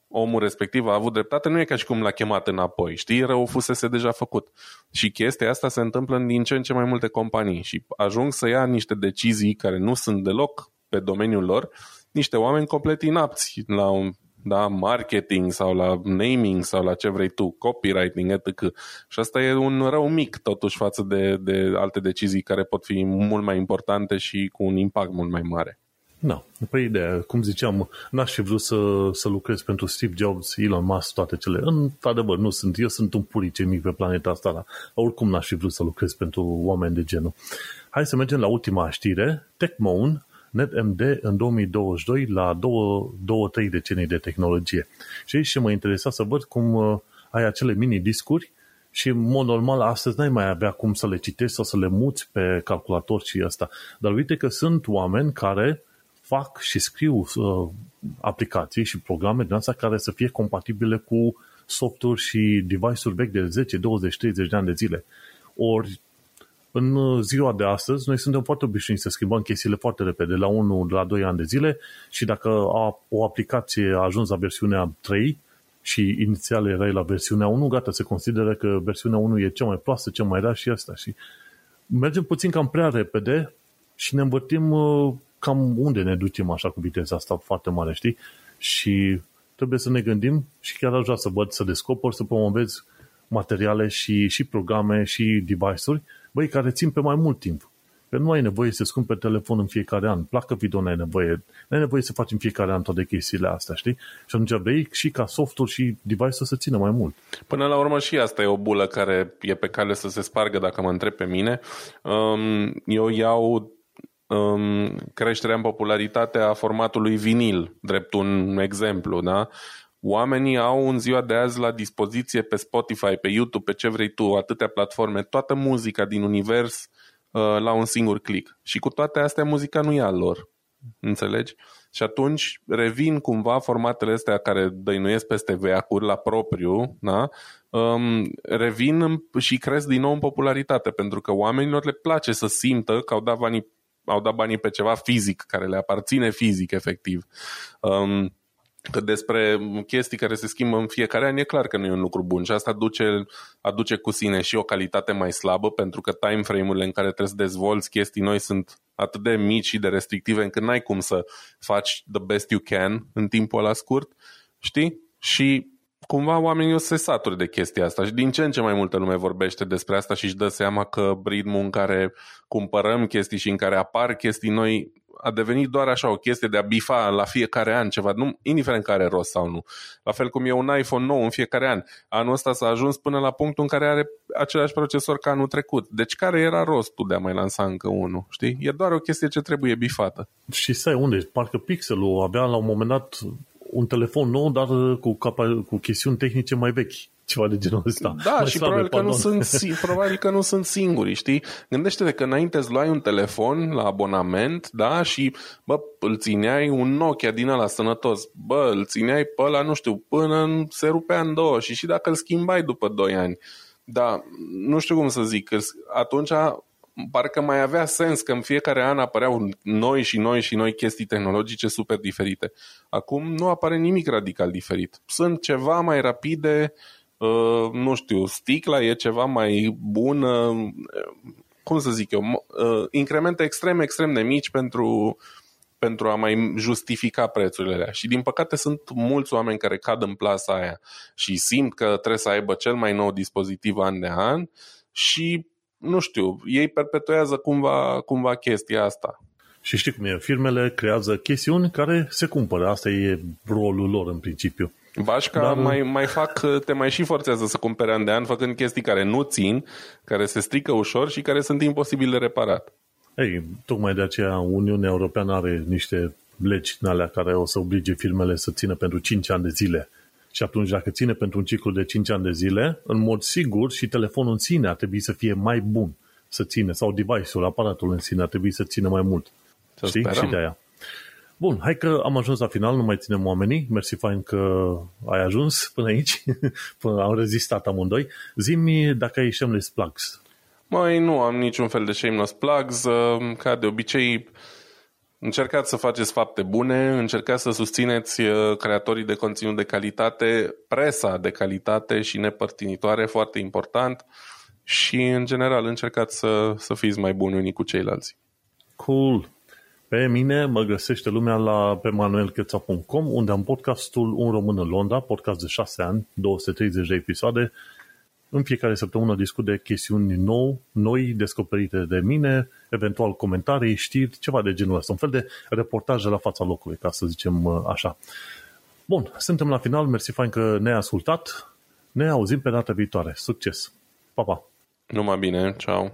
omul respectiv a avut dreptate, nu e ca și cum l-a chemat înapoi, știi? Rău fusese deja făcut. Și chestia asta se întâmplă în din ce în ce mai multe companii și ajung să ia niște decizii care nu sunt deloc pe domeniul lor, niște oameni complet inapți la un da, marketing sau la naming sau la ce vrei tu, copywriting, etc. Și asta e un rău mic totuși față de, de alte decizii care pot fi mult mai importante și cu un impact mult mai mare. Da, păi ideea, cum ziceam, n-aș fi vrut să, să lucrez pentru Steve Jobs, Elon Musk, toate cele. Într-adevăr, nu sunt. Eu sunt un purice mic pe planeta asta, dar oricum n-aș fi vrut să lucrez pentru oameni de genul. Hai să mergem la ultima știre. TechMoan, NetMD în 2022 la două, două trei decenii de tehnologie. Și aici ce mă interesa să văd cum uh, ai acele mini-discuri și, în mod normal, astăzi n-ai mai avea cum să le citești sau să le muți pe calculator și asta. Dar uite că sunt oameni care fac și scriu uh, aplicații și programe din astea care să fie compatibile cu softuri și device-uri vechi de 10, 20, 30 de ani de zile. Ori în ziua de astăzi, noi suntem foarte obișnuiți să schimbăm chestiile foarte repede, la 1, la 2 ani de zile și dacă a, o aplicație a ajuns la versiunea 3 și inițial erai la versiunea 1, gata, se consideră că versiunea 1 e cea mai proastă, cea mai rea și asta. Și mergem puțin cam prea repede și ne învârtim uh, cam unde ne ducem așa cu viteza asta foarte mare, știi? Și trebuie să ne gândim și chiar aș vrea să văd, să descoper, să promovez materiale și, și programe și device-uri, băi, care țin pe mai mult timp. Că nu ai nevoie să-ți cumperi telefon în fiecare an, placă video nu ai nevoie, nu ai nevoie să faci în fiecare an toate chestiile astea, știi? Și atunci vrei și ca softul și device-ul să țină mai mult. Până la urmă și asta e o bulă care e pe cale să se spargă dacă mă întreb pe mine. Um, eu iau um, creșterea în popularitate a formatului vinil, drept un exemplu, da? Oamenii au în ziua de azi la dispoziție pe Spotify, pe YouTube, pe ce vrei tu, atâtea platforme, toată muzica din univers uh, la un singur click. Și cu toate astea muzica nu e a lor. Înțelegi? Și atunci revin cumva formatele astea care dăinuiesc peste veacuri la propriu, da? um, revin și cresc din nou în popularitate, pentru că oamenilor le place să simtă că au dat banii, au dat banii pe ceva fizic, care le aparține fizic, efectiv. Um, că despre chestii care se schimbă în fiecare an e clar că nu e un lucru bun și asta aduce, aduce cu sine și o calitate mai slabă pentru că time frame-urile în care trebuie să dezvolți chestii noi sunt atât de mici și de restrictive încât n-ai cum să faci the best you can în timpul ăla scurt, știi? Și cumva oamenii o să se saturi de chestia asta și din ce în ce mai multă lume vorbește despre asta și își dă seama că ritmul în care cumpărăm chestii și în care apar chestii noi a devenit doar așa o chestie de a bifa la fiecare an ceva, nu, indiferent care are rost sau nu. La fel cum e un iPhone nou în fiecare an. Anul ăsta s-a ajuns până la punctul în care are același procesor ca anul trecut. Deci care era rostul de a mai lansa încă unul? Știi? E doar o chestie ce trebuie bifată. Și sai unde? Parcă Pixelul avea la un moment dat un telefon nou, dar cu, capa- cu chestiuni tehnice mai vechi ceva de genul ăsta. Da, mai și slabe, probabil că, nu pardon. sunt, probabil că nu sunt singuri, știi? Gândește-te că înainte îți luai un telefon la abonament, da, și bă, îl țineai un Nokia din ăla sănătos. Bă, îl țineai pe ăla, nu știu, până în- se rupea în două și și dacă îl schimbai după 2 ani. Da, nu știu cum să zic, îs- atunci parcă mai avea sens că în fiecare an apăreau noi și noi și noi chestii tehnologice super diferite. Acum nu apare nimic radical diferit. Sunt ceva mai rapide, uh, nu știu, sticla e ceva mai bună, cum să zic eu, mo- uh, incremente extrem, extrem de mici pentru, pentru a mai justifica prețurile alea. Și din păcate sunt mulți oameni care cad în plasa aia și simt că trebuie să aibă cel mai nou dispozitiv an de an și nu știu, ei perpetuează cumva, cumva chestia asta. Și știi cum e, firmele creează chestiuni care se cumpără. Asta e rolul lor în principiu. Bașca Dar- mai, mai fac, te mai și forțează să cumpere an de an, făcând chestii care nu țin, care se strică ușor și care sunt imposibil de reparat. Ei, tocmai de aceea Uniunea Europeană are niște legi în alea care o să oblige firmele să țină pentru 5 ani de zile. Și atunci, dacă ține pentru un ciclu de 5 ani de zile, în mod sigur și telefonul în sine ar trebui să fie mai bun să ține, sau device-ul, aparatul în sine ar trebui să țină mai mult. Să Știi? sperăm. Și de aia. Bun, hai că am ajuns la final, nu mai ținem oamenii. Mersi fain că ai ajuns până aici, [laughs] până am rezistat amândoi. Zi-mi dacă ai shameless plugs. Mai nu am niciun fel de shameless plugs. uh, Ca de obicei, încercați să faceți fapte bune, încercați să susțineți uh, creatorii de conținut de calitate, presa de calitate și nepărtinitoare, foarte important. Și, în general, încercați să, să fiți mai buni unii cu ceilalți. Cool. Pe mine mă găsește lumea la pe manuelcheța.com unde am podcastul Un Român în Londra, podcast de 6 ani, 230 de episoade. În fiecare săptămână discut de chestiuni nou, noi descoperite de mine, eventual comentarii, știri, ceva de genul ăsta. Un fel de reportaje la fața locului, ca să zicem uh, așa. Bun, suntem la final. Mersi fain că ne-ai ascultat. Ne auzim pe data viitoare. Succes! Pa, pa! Numai bine, ceau!